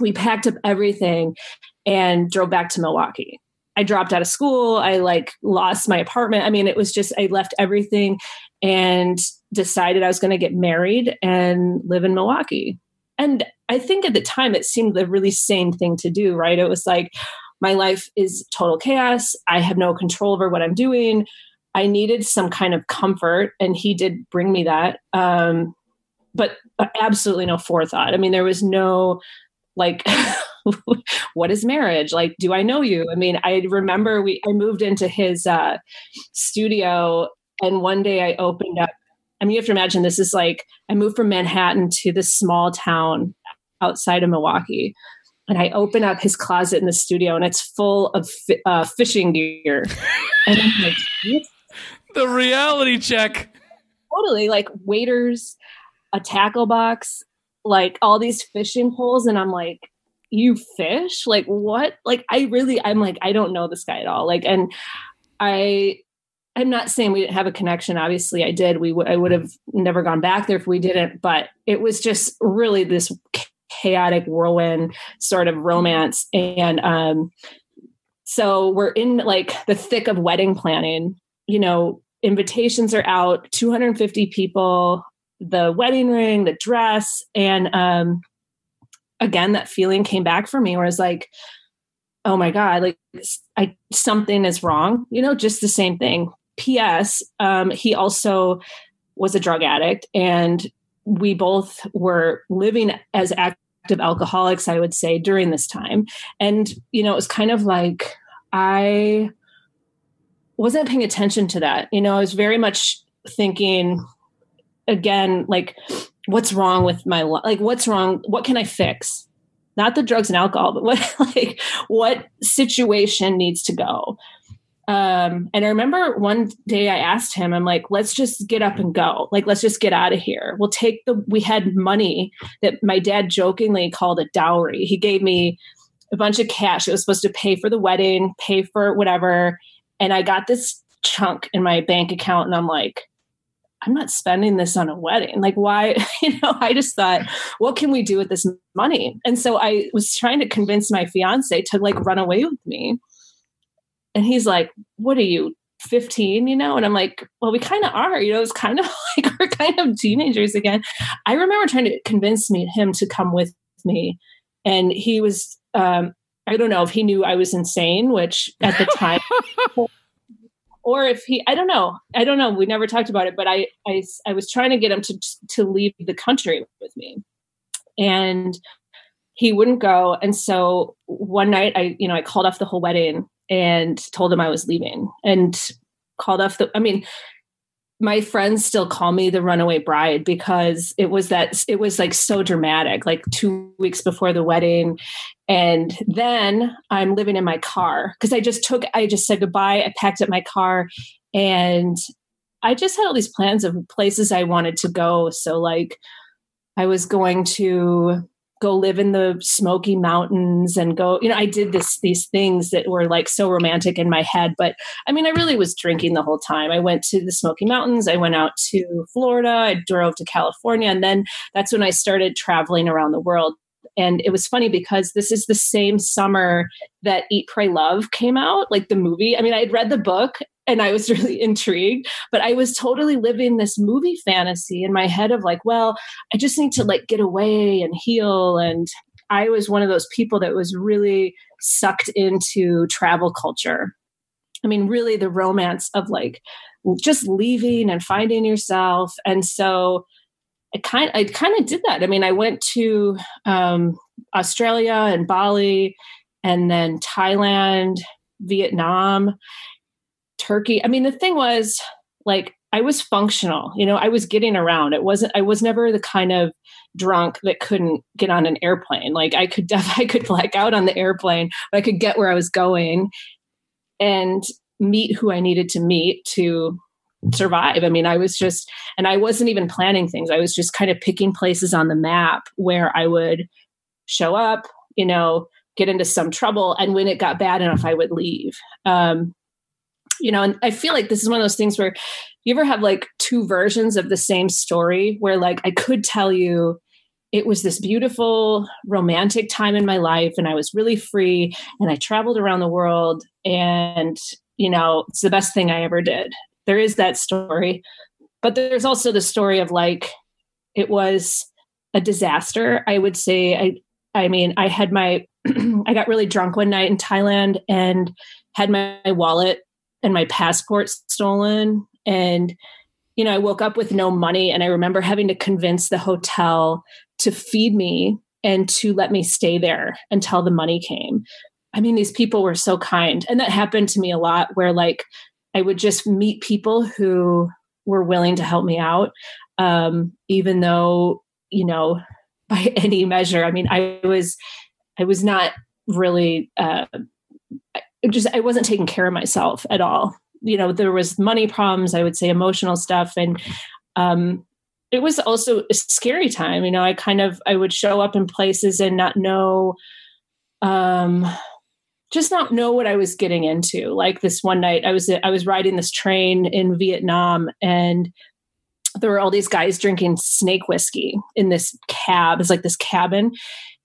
We packed up everything and drove back to Milwaukee. I dropped out of school. I like lost my apartment. I mean, it was just, I left everything and decided I was going to get married and live in Milwaukee. And I think at the time it seemed the really sane thing to do, right? It was like, my life is total chaos. I have no control over what I'm doing. I needed some kind of comfort, and he did bring me that. Um, but absolutely no forethought. I mean, there was no like, what is marriage? Like, do I know you? I mean, I remember we I moved into his uh, studio, and one day I opened up. I mean, you have to imagine this is like I moved from Manhattan to this small town outside of Milwaukee and I open up his closet in the studio, and it's full of fi- uh, fishing gear. and I'm like, the reality check. Totally, like waiters, a tackle box, like all these fishing poles, and I'm like, you fish? Like what? Like I really, I'm like, I don't know this guy at all. Like, and I I'm not saying we didn't have a connection. Obviously, I did. We I would have never gone back there if we didn't. But it was just really this chaotic whirlwind sort of romance. And um, so we're in like the thick of wedding planning. You know, invitations are out, 250 people, the wedding ring, the dress, and um, again, that feeling came back for me where I was like, oh my god, like I something is wrong. You know, just the same thing. P.S. Um, he also was a drug addict and we both were living as active alcoholics, I would say, during this time. And, you know, it was kind of like I wasn't paying attention to that. You know, I was very much thinking, again, like, what's wrong with my life? Like, what's wrong? What can I fix? Not the drugs and alcohol, but what, like, what situation needs to go? Um, and I remember one day I asked him, I'm like, let's just get up and go. Like, let's just get out of here. We'll take the, we had money that my dad jokingly called a dowry. He gave me a bunch of cash. It was supposed to pay for the wedding, pay for whatever. And I got this chunk in my bank account and I'm like, I'm not spending this on a wedding. Like, why? You know, I just thought, what can we do with this money? And so I was trying to convince my fiance to like run away with me. And he's like, What are you, 15? You know? And I'm like, Well, we kind of are. You know, it's kind of like we're kind of teenagers again. I remember trying to convince me him to come with me. And he was, um, I don't know if he knew I was insane, which at the time, or if he, I don't know, I don't know. We never talked about it, but I, I, I was trying to get him to to leave the country with me, and he wouldn't go. And so one night, I, you know, I called off the whole wedding and told him I was leaving and called off the I mean my friends still call me the runaway bride because it was that it was like so dramatic like 2 weeks before the wedding. And then I'm living in my car because I just took I just said goodbye I packed up my car and I just had all these plans of places I wanted to go. So like I was going to go live in the Smoky Mountains and go, you know, I did this these things that were like so romantic in my head. But I mean, I really was drinking the whole time. I went to the Smoky Mountains, I went out to Florida, I drove to California, and then that's when I started traveling around the world. And it was funny because this is the same summer that Eat, Pray, Love came out, like the movie. I mean, I had read the book and I was really intrigued. But I was totally living this movie fantasy in my head of like, well, I just need to like get away and heal. And I was one of those people that was really sucked into travel culture. I mean, really the romance of like just leaving and finding yourself. And so I kind I kind of did that. I mean, I went to um, Australia and Bali, and then Thailand, Vietnam, Turkey. I mean, the thing was like I was functional, you know, I was getting around. It wasn't I was never the kind of drunk that couldn't get on an airplane. Like I could def- I could black out on the airplane, but I could get where I was going and meet who I needed to meet to survive. I mean, I was just and I wasn't even planning things. I was just kind of picking places on the map where I would show up, you know, get into some trouble and when it got bad enough I would leave. Um, you know, and I feel like this is one of those things where you ever have like two versions of the same story where like I could tell you it was this beautiful romantic time in my life and I was really free and I traveled around the world and you know, it's the best thing I ever did. There is that story. But there's also the story of like it was a disaster. I would say I I mean, I had my I got really drunk one night in Thailand and had my, wallet and my passport stolen. And, you know, I woke up with no money. And I remember having to convince the hotel to feed me and to let me stay there until the money came. I mean, these people were so kind. And that happened to me a lot where, like, I would just meet people who were willing to help me out, um, even though, you know, by any measure, I mean, I was, I was not really, uh, just, I wasn't taking care of myself at all. You know, there was money problems, I would say emotional stuff. And, um, it was also a scary time. You know, I kind of, I would show up in places and not know, um, just not know what I was getting into. Like this one night, I was I was riding this train in Vietnam, and there were all these guys drinking snake whiskey in this cab. It's like this cabin,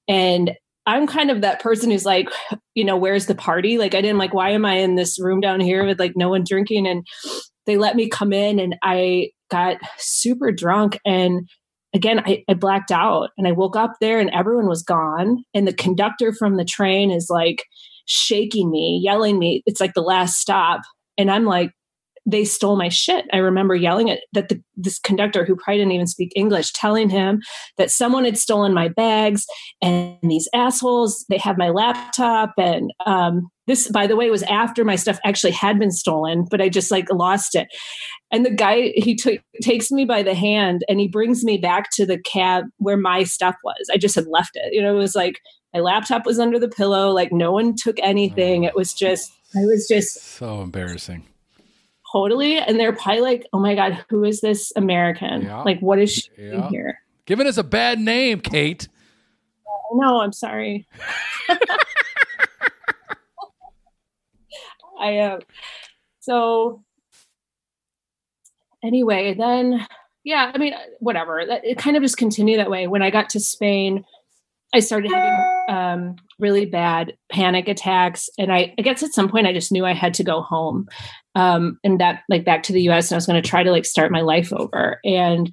and I'm kind of that person who's like, you know, where's the party? Like I didn't like, why am I in this room down here with like no one drinking? And they let me come in, and I got super drunk and again I, I, blacked out and i woke up there and everyone was gone and the conductor from the train is like shaking me, yelling me. It's like the last stop. And I'm like, they stole my shit. I remember yelling at that the, this conductor who probably didn't even speak English, telling him that someone had stolen my bags and these assholes, they have my laptop. And um, this, by the way, was after my stuff actually had been stolen, but I just like lost it. And the guy, he t- takes me by the hand and he brings me back to the cab where my stuff was. I just had left it. You know, it was like my laptop was under the pillow. Like no one took anything. It was just, I was just so embarrassing. Totally. And they're probably like, oh my God, who is this American? Yeah. Like, what is she yeah. doing here? Giving us a bad name, Kate. No, I'm sorry. I am. Uh, so anyway, then yeah, I mean, whatever. It kind of just continued that way. When I got to Spain, I started having um, really bad panic attacks, and I, I guess at some point I just knew I had to go home, um, and that like back to the U.S. and I was going to try to like start my life over. And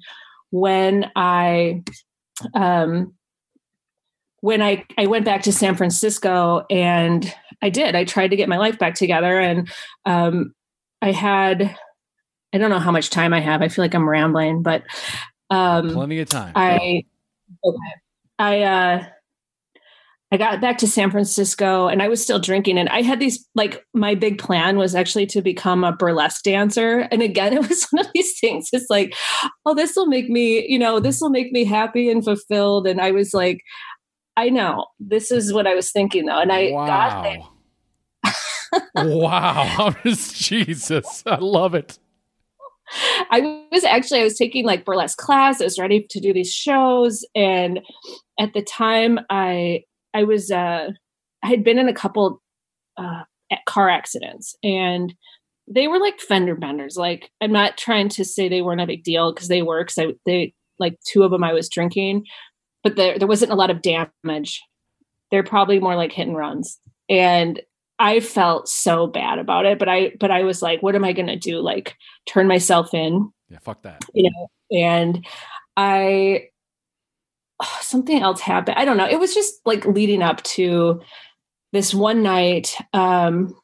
when I, um, when I I went back to San Francisco, and I did, I tried to get my life back together, and um, I had. I don't know how much time I have. I feel like I'm rambling, but um, plenty of time. I okay. I uh I got back to San Francisco and I was still drinking. And I had these, like, my big plan was actually to become a burlesque dancer. And again, it was one of these things. It's like, oh, this will make me, you know, this will make me happy and fulfilled. And I was like, I know, this is what I was thinking though. And I wow. got there. wow. Jesus. I love it. I was actually I was taking like burlesque class. I was ready to do these shows, and at the time, I I was uh, I had been in a couple uh, car accidents, and they were like fender benders. Like I'm not trying to say they weren't a big deal because they were. Because I they like two of them I was drinking, but there there wasn't a lot of damage. They're probably more like hit and runs, and I felt so bad about it, but I but I was like, what am I gonna do? Like turn myself in. Yeah, fuck that. You know, and I oh, something else happened. I don't know. It was just like leading up to this one night. Um,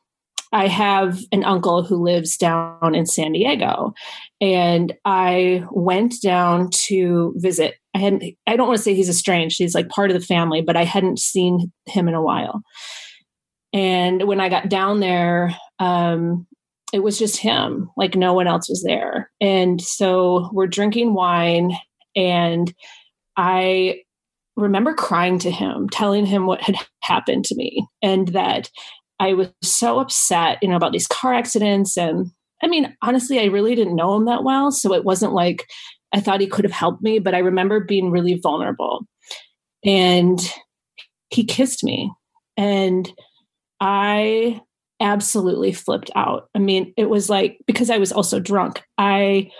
I have an uncle who lives down in San Diego, and I went down to visit. I hadn't. I don't want to say he's estranged. He's like part of the family, but I hadn't seen him in a while. And when I got down there, um, it was just him, like no one else was there. And so we're drinking wine, and I remember crying to him, telling him what had happened to me, and that I was so upset, you know, about these car accidents. And I mean, honestly, I really didn't know him that well. So it wasn't like I thought he could have helped me, but I remember being really vulnerable. And he kissed me. And I absolutely flipped out. I mean, it was like because I was also drunk. I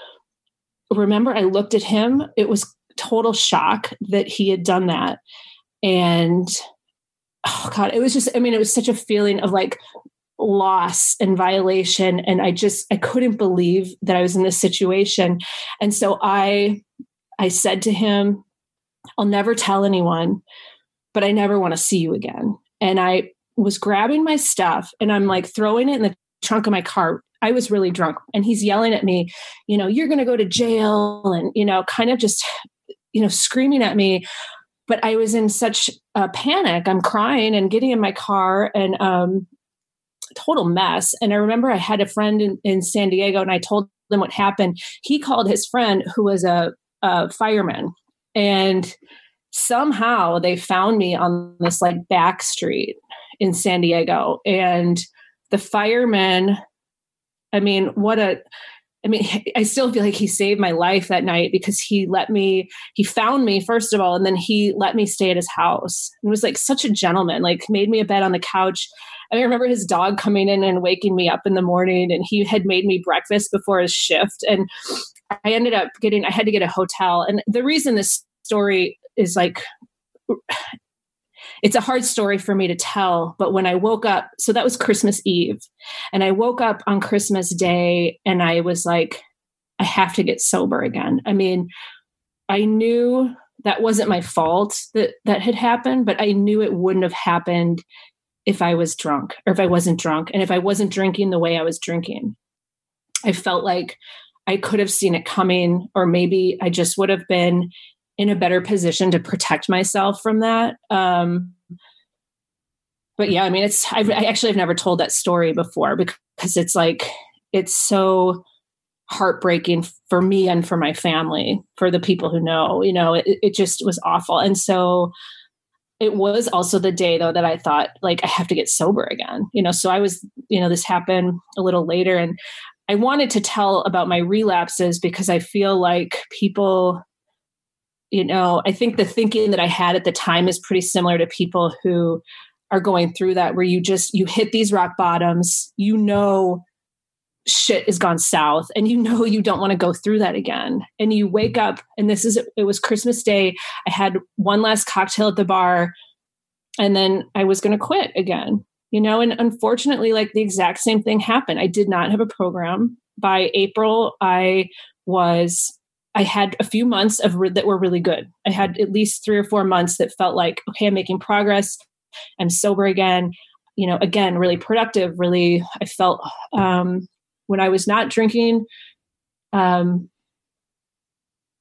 remember I looked at him, it was total shock that he had done that. And oh God, it was just, I mean, it was such a feeling of like loss and violation. And I just, I couldn't believe that I was in this situation. And so I, I said to him, I'll never tell anyone, but I never want to see you again and I was grabbing my stuff and I'm like throwing it in the trunk of my car. I was really drunk and he's yelling at me, you know, you're going to go to jail and, you know, kind of just, you know, screaming at me. But I was in such a panic. I'm crying and getting in my car and, um, total mess. And I remember I had a friend in, in San Diego and I told them what happened. He called his friend who was a, a fireman and somehow they found me on this like back street in San Diego. And the fireman, I mean, what a I mean, I still feel like he saved my life that night because he let me, he found me, first of all, and then he let me stay at his house. It was like such a gentleman, like made me a bed on the couch. I remember his dog coming in and waking me up in the morning, and he had made me breakfast before his shift. And I ended up getting, I had to get a hotel. And the reason this story is like it's a hard story for me to tell but when i woke up so that was christmas eve and i woke up on christmas day and i was like i have to get sober again. I mean i knew that wasn't my fault that that had happened but i knew it wouldn't have happened if i was drunk or if i wasn't drunk and if i wasn't drinking the way i was drinking. I felt like i could have seen it coming or maybe i just would have been in a better position to protect myself from that. Um, but yeah, I mean, it's I've, I actually have never told that story before because it's like it's so heartbreaking for me and for my family, for the people who know. You know, it, it just was awful, and so it was also the day though that I thought like I have to get sober again. You know, so I was you know this happened a little later, and I wanted to tell about my relapses because I feel like people you know, I think the thinking that I had at the time is pretty similar to people who are going through that, where you just you hit these rock bottoms, you know shit has gone south and you know you don't want to go through that again. And you wake up and this is it was christmas day i had one last cocktail at the bar and then i was going to quit again you know? And unfortunately like the exact same thing happened. I did not have a program. By april i was I had a few months of re- that were really good. I had at least three or four months that felt like, okay, I'm making progress. I'm sober again. You know, again, really productive. Really, I felt um, when I was not drinking. Um,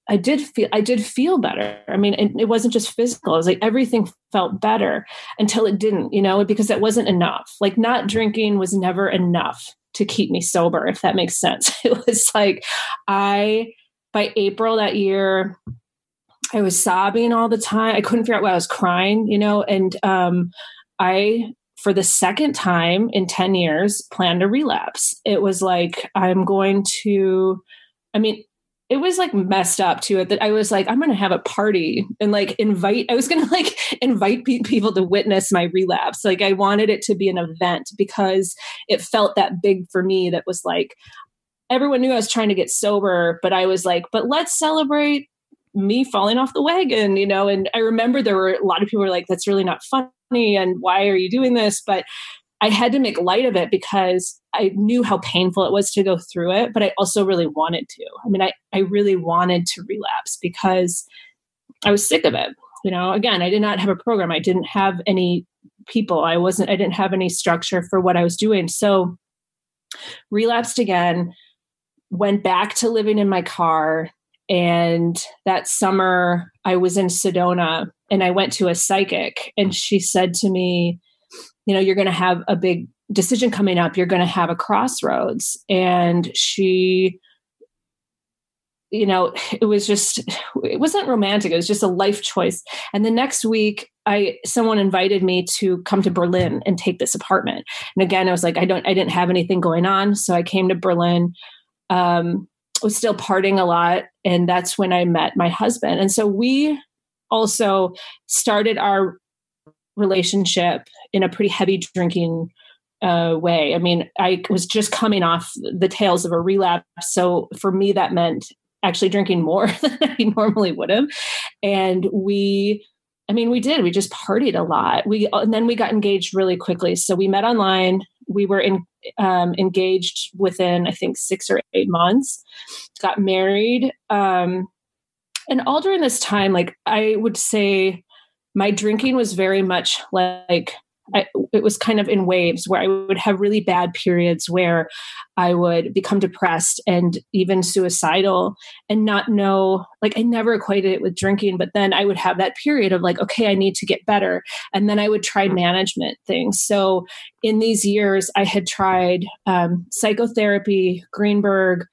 I did feel I did feel better. I mean, it, it, wasn't just physical. It was like everything felt better until it didn't, you know, because it wasn't enough. Like not drinking was never enough to keep me sober, if that makes sense. It was like I by April that year, I was sobbing all the time. I couldn't figure out why I was crying, you know, and um, I, for the second time in 10 years, planned a relapse. It was like, I'm going to, I mean, it was like messed up to it that I was like, I'm going to have a party and like invite, I was going to like invite people to witness my relapse. Like I wanted it to be an event because it felt that big for me that was like, everyone knew I was trying to get sober, but I was like, but let's celebrate me falling off the wagon, you know? And I remember there were a lot of people were like, that's really not funny. And why are you doing this? But I had to make light of it because I knew how painful it was to go through it, but I also really wanted to. I mean, I, I really wanted to relapse because I was sick of it. You know, again, I did not have a program. I didn't have any people. I wasn't, I didn't have any structure for what I was doing. So relapsed again went back to living in my car. And that summer, I was in Sedona and I went to a psychic, and she said to me, You know, you're going to have a big decision coming up. You're going to have a crossroads. And she, you know, it was just, it wasn't romantic. It was just a life choice. And the next week, I someone invited me to come to Berlin and take this apartment. And again, I was like, I don't, I didn't have anything going on, so I came to Berlin um, was still partying a lot. And that's when I met my husband. And so we also started our relationship in a pretty heavy drinking uh, way. I mean, I was just coming off the tails of a relapse. So for me, that meant actually drinking more than I normally would have. And we, I mean, we did, we just partied a lot. We, and then we got engaged really quickly. So we met online. We were in um, engaged within, I think, six or eight months, got married. Um, and all during this time, like I would say, my drinking was very much like I, it was kind of in waves where I would have really bad periods where I would become depressed and even suicidal and not know, like, I never equated it with drinking, but then I would have that period of like, okay, I need to get better. And then I would try management things. So in these years, I had tried um, psychotherapy, Greenberg,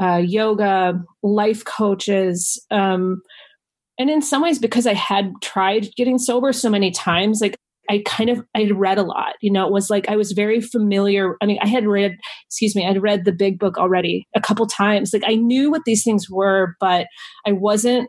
uh, yoga, life coaches. Um, and in some ways, because I had tried getting sober so many times, like I kind of I read a lot. You know, it was like I was very familiar. I mean, I had read, excuse me, I'd read the big book already a couple times. Like I knew what these things were, but I wasn't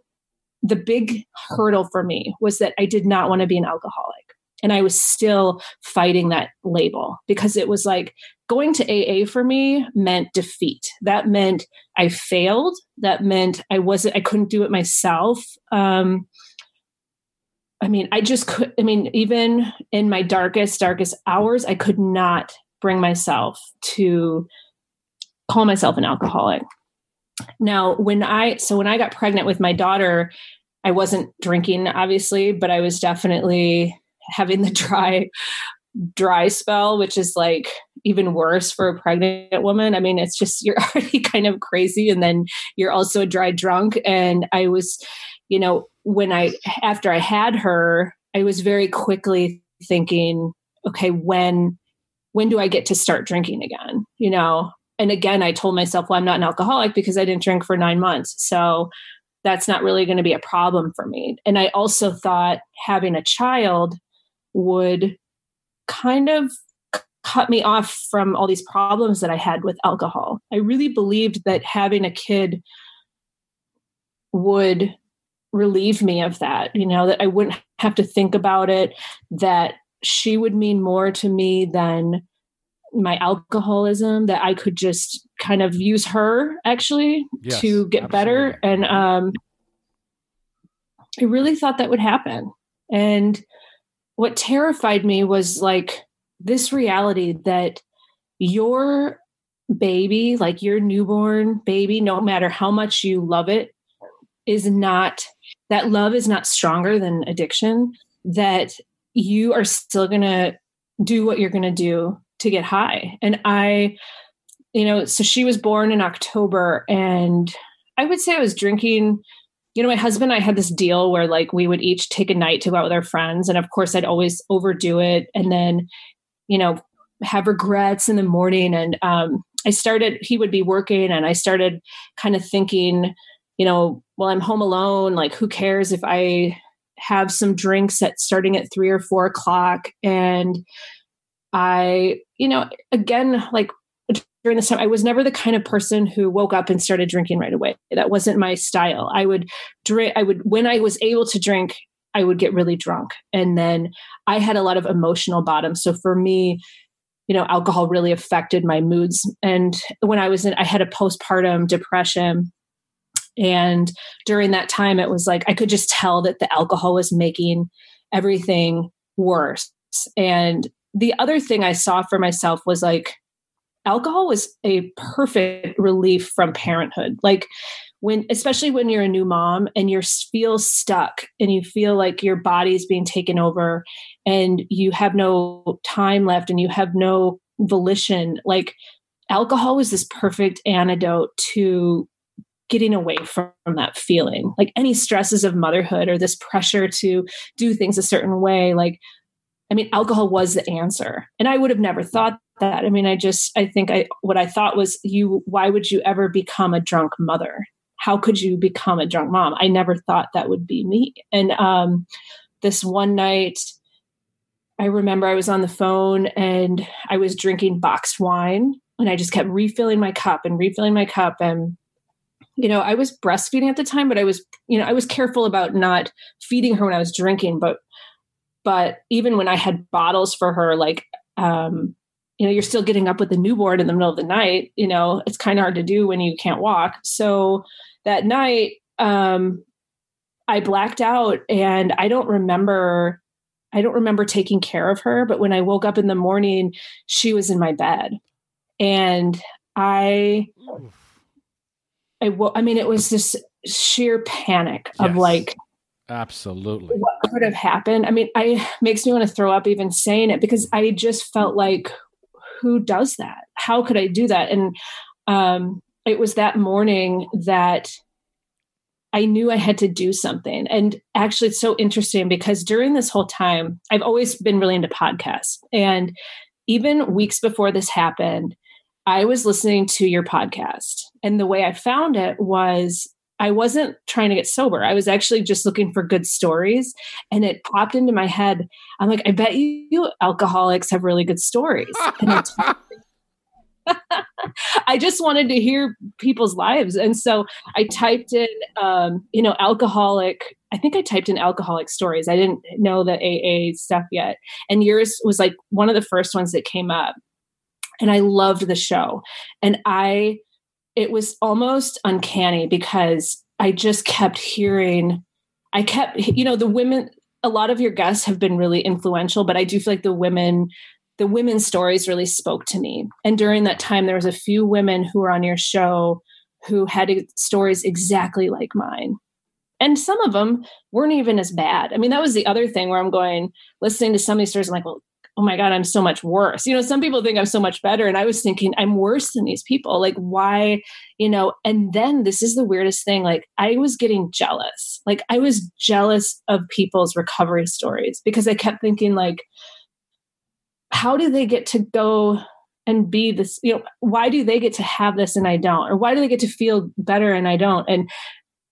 the big hurdle for me was that I did not want to be an alcoholic. And I was still fighting that label because it was like going to AA for me meant defeat. That meant I failed. That meant I wasn't, I couldn't do it myself. Um, I mean, I just could, I mean, even in my darkest, darkest hours, I could not bring myself to call myself an alcoholic. Now, when I, so when I got pregnant with my daughter, I wasn't drinking, obviously, but I was definitely having the dry, dry spell, which is like even worse for a pregnant woman. I mean, it's just, you're already kind of crazy. And then you're also a dry drunk. And I was, you know, when I after I had her, I was very quickly thinking, okay, when when do I get to start drinking again? You know, and again, I told myself, well, I'm not an alcoholic because I didn't drink for nine months. So that's not really going to be a problem for me. And I also thought having a child would kind of cut me off from all these problems that I had with alcohol. I really believed that having a kid would relieve me of that, you know, that I wouldn't have to think about it, that she would mean more to me than my alcoholism, that I could just kind of use her actually yes, to get absolutely. better. And um, I really thought that would happen. And what terrified me was like this reality that your baby, like your newborn baby, no matter how much you love it, is not that love is not stronger than addiction, that you are still going to do what you're going to do to get high. And I, you know, so she was born in October and I would say I was drinking. You know, my husband and I had this deal where like we would each take a night to go out with our friends. And of course, I'd always overdo it and then, you know, have regrets in the morning. And um, I started, he would be working and I started kind of thinking, you know, well, I'm home alone. Like, who cares if I have some drinks at starting at three or four o'clock? And I, you know, again, like during this time, I was never the kind of person who woke up and started drinking right away. That wasn't my style. I would drink, I would, when I was able to drink, I would get really drunk. And then I had a lot of emotional bottom. So for me, you know, alcohol really affected my moods. And when I was in, I had a postpartum depression and during that time, it was like I could just tell that the alcohol was making everything worse. And the other thing I saw for myself was like alcohol was a perfect relief from parenthood. Like when especially when you're a new mom and you feel stuck and you feel like your body's being taken over and you have no time left and you have no volition like alcohol was this perfect antidote to getting away from, from that feeling. Like any stresses of motherhood or this pressure to do things a certain way like i mean alcohol was the answer. And i would have never thought that. I mean i just i think i what i thought was you why would you ever become a drunk mother? How could you become a drunk mom? I never thought that would be me. And um this one night i remember i was on the phone and i was drinking boxed wine and i just kept refilling my cup and refilling my cup and you know, I was breastfeeding at the time, but I was, you know, I was careful about not feeding her when I was drinking. But, but even when I had bottles for her, like, um, you know, you're still getting up with the newborn in the middle of the night. You know, it's kind of hard to do when you can't walk. So that night, um, I blacked out, and I don't remember. I don't remember taking care of her, but when I woke up in the morning, she was in my bed, and I. I, I mean, it was this sheer panic of yes. like, Absolutely. What could have happened? I mean, I makes me want to throw up even saying it because I just felt like, who does that? How could I do that? And um, it was that morning that I knew I had to do something. And actually, it's so interesting because during this whole time, I've always been really into podcasts. And even weeks before this happened, I was listening to your podcast. And the way I found it was I wasn't trying to get sober. I was actually just looking for good stories. And it popped into my head. I'm like, I bet you, alcoholics have really good stories. And I just wanted to hear people's lives. And so I typed in, um, you know, alcoholic. I think I typed in alcoholic stories. I didn't know the AA stuff yet. And yours was like one of the first ones that came up. And I loved the show. And I, it was almost uncanny because I just kept hearing, I kept, you know, the women, a lot of your guests have been really influential, but I do feel like the women the women's stories really spoke to me. And during that time, there was a few women who were on your show who had stories exactly like mine. And some of them weren't even as bad. I mean, that was the other thing where I'm going, listening to some of these stories, I'm like, well, oh my God, I'm so much worse. You know, some people think I'm so much better. And I was thinking, I'm worse than these people. Like, why, you know? And then this is the weirdest thing. Like, I was getting jealous. Like, I was jealous of people's recovery stories because I kept thinking, like, how do they get to go and be this you know why do they get to have this and i don't or why do they get to feel better and i don't and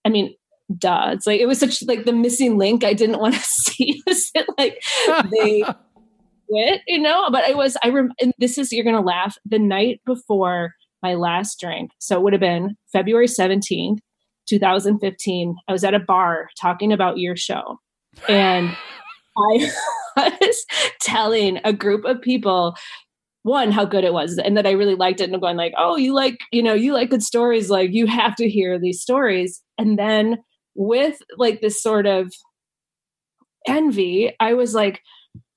i mean duh it's like it was such like the missing link i didn't want to see it like they quit you know? But i was i rem- and this is you're gonna laugh the night before my last drink. So it would have been february 17th 2015 i was at a bar talking about your show. And I was telling a group of people one how good it was and that I really liked it and I'm going like, "Oh, you like, you know, you like good stories, like you have to hear these stories." And then with like this sort of envy, I was like,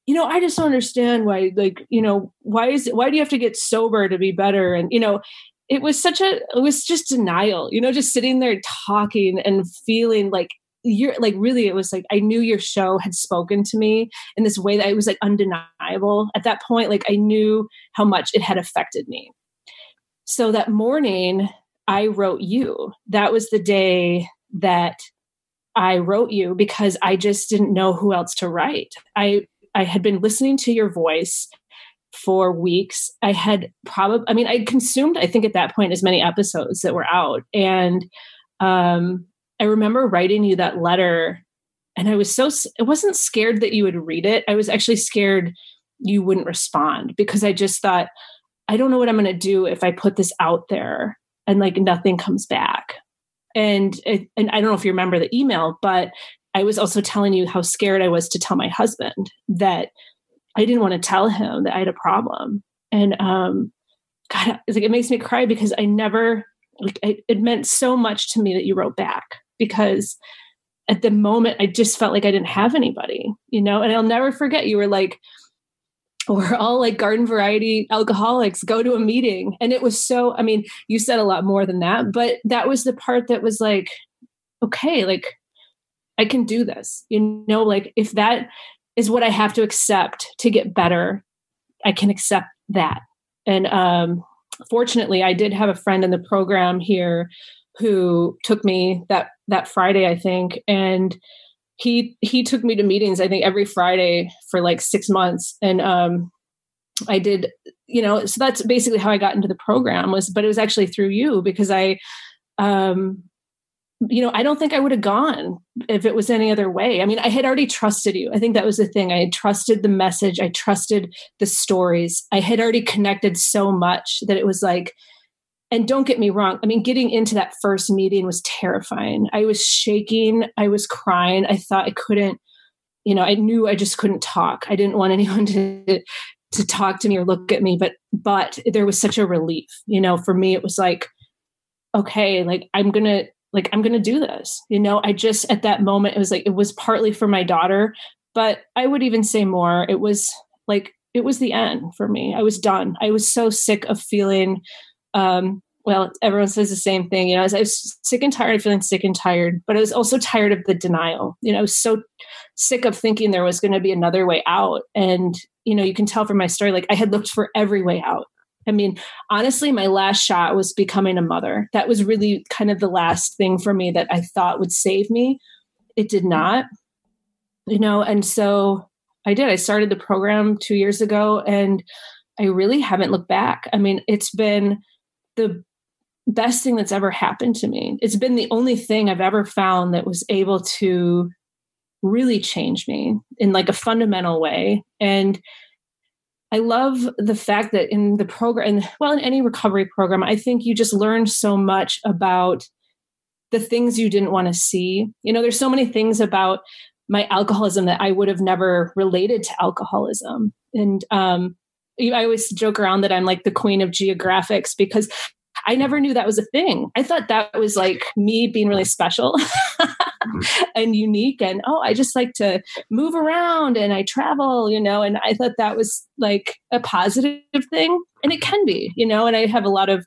you know, I just don't understand why like, you know, why is it why do you have to get sober to be better? And you know, it was such a it was just denial you know just sitting there talking and feeling like you're like really it was like i knew your show had spoken to me in this way that it was like undeniable. At that point like i knew how much it had affected me. So that morning i wrote you. That was the day that i wrote you because i just didn't know who else to write. I i had been listening to your voice for weeks i had probably i mean i consumed i think at that point as many episodes that were out and um I remember writing you that letter and I was so I wasn't scared that you would read it. I was actually scared you wouldn't respond because I just thought I don't know what I'm going to do if I put this out there and like nothing comes back. And it, and I don't know if you remember the email, but I was also telling you how scared I was to tell my husband that I didn't want to tell him that I had a problem. And um God, it's like it makes me cry because I never like it, it meant so much to me that you wrote back because at the moment I just felt like I didn't have anybody, you know, and I'll never forget you were like, we're all like garden variety alcoholics go to a meeting and it was so i mean you said a lot more than that but that was the part that was like okay like i can do this you know like if that is what i have to accept to get better i can accept that and um fortunately i did have a friend in the program here who took me that that Friday, I think, and he he took me to meetings. I think every Friday for like six months, and um, I did, you know, so that's basically how I got into the program. Was but it was actually through you because I, um, you know, I don't think I would have gone if it was any other way. I mean, I had already trusted you. I think that was the thing. I had trusted the message. I trusted the stories. I had already connected so much that it was like and don't get me wrong i mean getting into that first meeting was terrifying i was shaking i was crying i thought i couldn't you know i knew i just couldn't talk i didn't want anyone to to talk to me or look at me but but there was such a relief you know for me it was like okay like i'm gonna like i'm gonna do this you know i just at that moment it was like it was partly for my daughter but i would even say more it was like it was the end for me i was done i was so sick of feeling um, well, everyone says the same thing. You know, I was sick and tired of feeling sick and tired, but I was also tired of the denial. You know, I was so sick of thinking there was going to be another way out. And, you know, you can tell from my story, like I had looked for every way out. I mean, honestly, my last shot was becoming a mother. That was really kind of the last thing for me that I thought would save me. It did not, you know, and so I did. I started the program two years ago and I really haven't looked back. I mean, it's been the best thing that's ever happened to me. It's been the only thing I've ever found that was able to really change me in like a fundamental way. And I love the fact that in the program, and well, in any recovery program, I think you just learn so much about the things you didn't want to see. You know, there's so many things about my alcoholism that I would have never related to alcoholism. And um, I always joke around that I'm like the queen of geographics because I never knew that was a thing. I thought that was like me being really special and unique. And oh, I just like to move around and I travel, you know, and I thought that was like a positive thing. And it can be, you know, and I have a lot of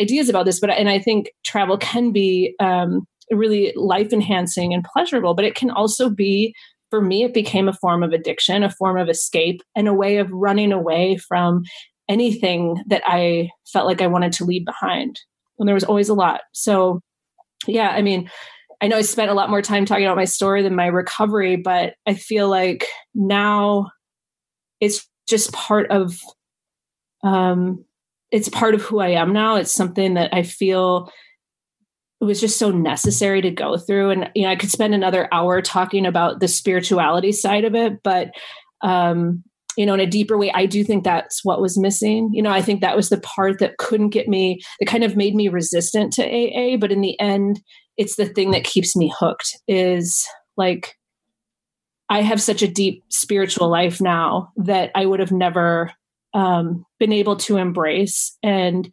ideas about this, but and I think travel can be um, really life enhancing and pleasurable, but it can also be for me, it became a form of addiction, a form of escape, and a way of running away from anything that I felt like I wanted to leave behind. And there was always a lot. So, yeah, I mean, I know I spent a lot more time talking about my story than my recovery, but I feel like now it's just part of um it's part of who I am now. It's something that I feel it was just so necessary to go through and you know I could spend another hour talking about the spirituality side of it, but um you know, in a deeper way, I do think that's what was missing. You know, I think that was the part that couldn't get me, that kind of made me resistant to AA. But in the end, it's the thing that keeps me hooked is like, I have such a deep spiritual life now that I would have never um, been able to embrace. And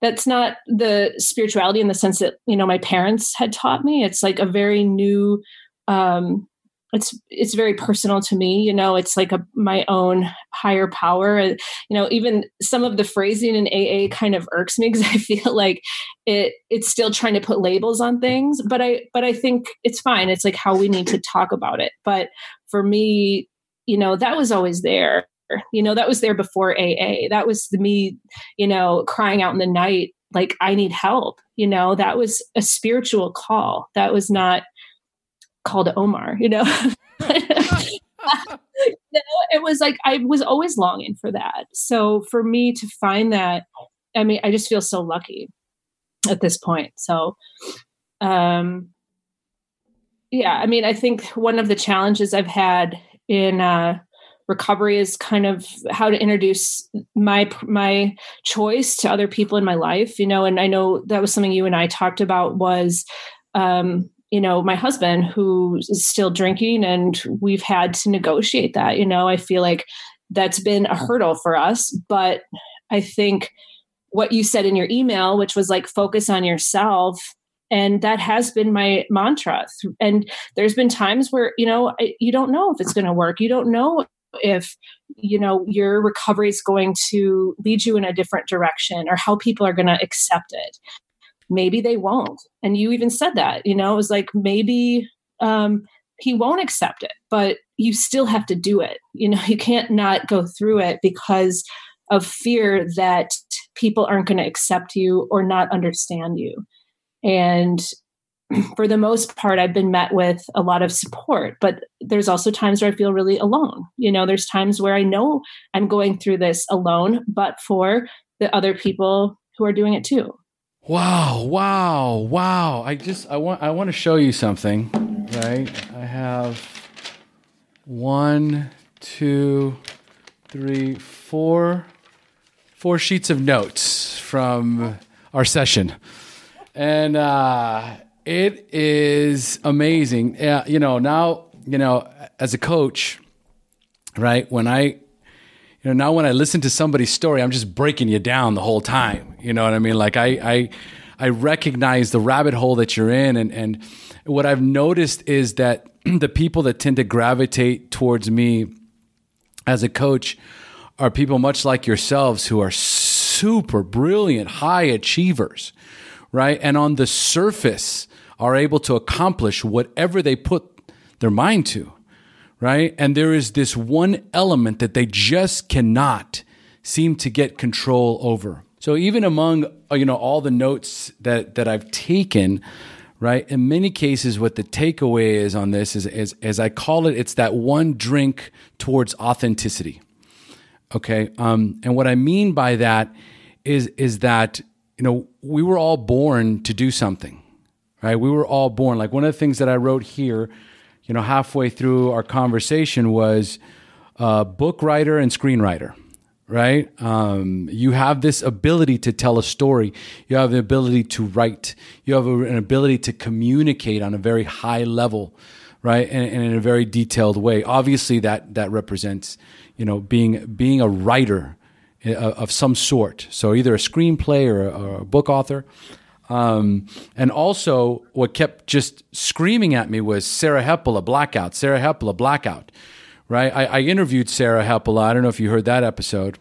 that's not the spirituality in the sense that, you know, my parents had taught me. It's like a very new, um, it's it's very personal to me you know it's like a my own higher power. Uh, you know even some of the phrasing in aa kind of irks me because i feel like it it's still trying to put labels on things but i but i think it's fine. It's like how we need to talk about it. But for me you know that was always there. You know that was there before aa that was the me you know crying out in the night like i need help. You know that was a spiritual call. That was not called Omar, you know. you know, it was like I was always longing for that. So for me to find that, I mean, I just feel so lucky at this point. So, um, yeah, I mean, I think one of the challenges I've had in uh, recovery is kind of how to introduce my my choice to other people in my life. You know, and I know that was something you and I talked about was um, you know my husband who is still drinking and we've had to negotiate that you know? I feel like that's been a hurdle for us but i think what you said in your email which was like focus on yourself and that has been my mantra and there's been times where you know you don't know if it's going to work. You don't know if you know your recovery is going to lead you in a different direction or how people are going to accept it maybe they won't. And you even said that, you know, it was like maybe um, he won't accept it, but you still have to do it. You know, you can't not go through it because of fear that people aren't going to accept you or not understand you. And for the most part, I've been met with a lot of support, but there's also times where I feel really alone. You know, there's times where I know I'm going through this alone, but for the other people who are doing it too. Wow, wow, wow. I just I want I want to show you something, right? I have one, two, three, four four sheets of notes from our session. And uh it is amazing. Yeah, you know, now, you know, as a coach, right? When I you know now when i listen to somebody's story i'm just breaking you down the whole time. You know what i mean? Like i i i recognize the rabbit hole that you're in and and what i've noticed is that the people that tend to gravitate towards me as a coach are people much like yourselves who are super brilliant high achievers, right? And on the surface are able to accomplish whatever they put their mind to, right? And there is this one element that they just cannot seem to get control over. So even among uh, you know all the notes that that I've taken, right? In many cases, what the takeaway is on this is, is as I call it, it's that one drink towards authenticity. Okay, um, and what I mean by that is is that you know we were all born to do something, right? We were all born. Like one of the things that I wrote here, you know, halfway through our conversation was uh, book writer and screenwriter right? Um, you have this ability to tell a story. You have the ability to write. You have an ability to communicate on a very high level, right? And, and, in a very detailed way. Obviously, that that represents, you know, being being a writer uh, of some sort. So either a screenplay or a, or a book author. Um, and also, what kept just screaming at me was Sarah Hepola blackout. Sarah Hepola blackout right? I, I interviewed Sarah Hepola. I don't know if you heard that episode.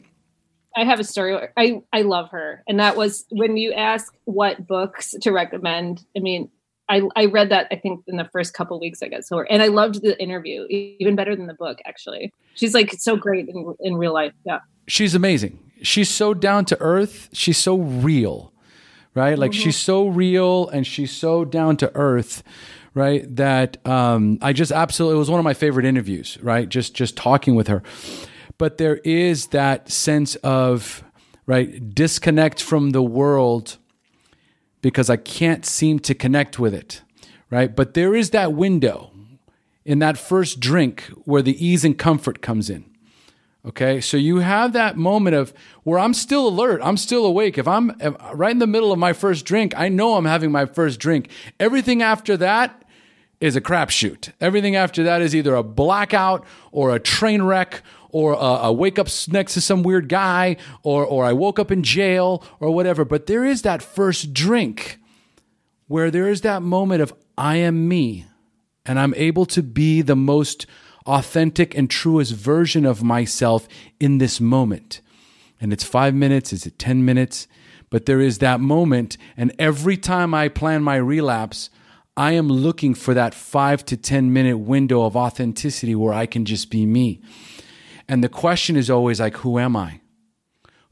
I have a story. I I love her, and that was when you ask what books to recommend. I mean, I I read that I think in the first couple weeks I got so, and I loved the interview even better than the book. Actually, she's like so great in in real life. Yeah, she's amazing. She's so down to earth. She's so real, right? Like mm-hmm. she's so real and she's so down to earth right? That um, I just absolutely it was one of my favorite interviews, right? Just just talking with her. But there is that sense of right disconnect from the world because I can't seem to connect with it, right? But there is that window in that first drink where the ease and comfort comes in. Okay, so you have that moment of where I'm still alert, I'm still awake. If I'm if, right in the middle of my first drink, I know I'm having my first drink. Everything after that is a crapshoot. Everything after that is either a blackout or a train wreck or a, a, wake up next to some weird guy or, or I woke up in jail or whatever. But there is that first drink where there is that moment of I am me and I'm able to be the most authentic and truest version of myself in this moment. And it's five minutes, is it 10 minutes? But there is that moment. And every time I plan my relapse, I am looking for that five to 10 minute window of authenticity where I can just be me. And the question is always like, who am I?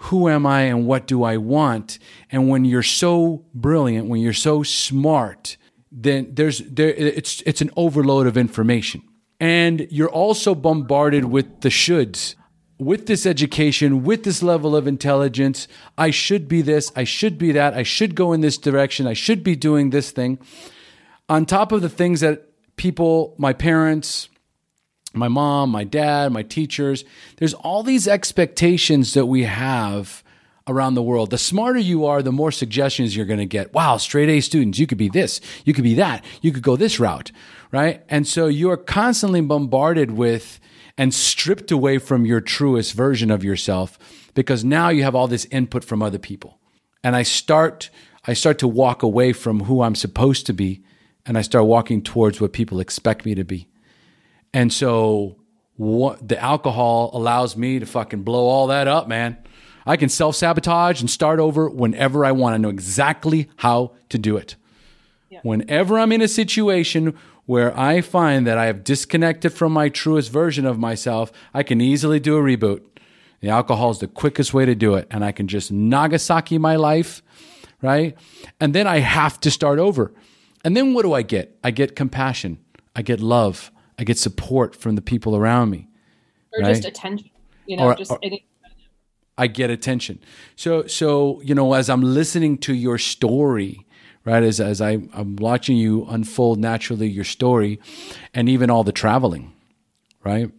Who am I and what do I want? And when you're so brilliant, when you're so smart, then there's there it's it's an overload of information. And you're also bombarded with the shoulds. With this education, with this level of intelligence, I should be this, I should be that, I should go in this direction, I should be doing this thing on top of the things that people, my parents, my mom, my dad, my teachers, there's all these expectations that we have around the world. The smarter you are, the more suggestions you're going to get. Wow, straight A students, you could be this, you could be that, you could go this route, right? And so you are constantly bombarded with and stripped away from your truest version of yourself because now you have all this input from other people. And I start I start to walk away from who I'm supposed to be and I start walking towards what people expect me to be. And so what, the alcohol allows me to fucking blow all that up, man. I can self sabotage and start over whenever I want. I know exactly how to do it. Yeah. Whenever I'm in a situation where I find that I have disconnected from my truest version of myself, I can easily do a reboot. The alcohol is the quickest way to do it. And I can just Nagasaki my life, right? And then I have to start over. And then what do I get? I get compassion. I get love. I get support from the people around me. Or right? just attention. You know, or, just or, I get attention. So so, you know, as I'm listening to your story, right, as as I, I'm watching you unfold naturally your story and even all the traveling, right?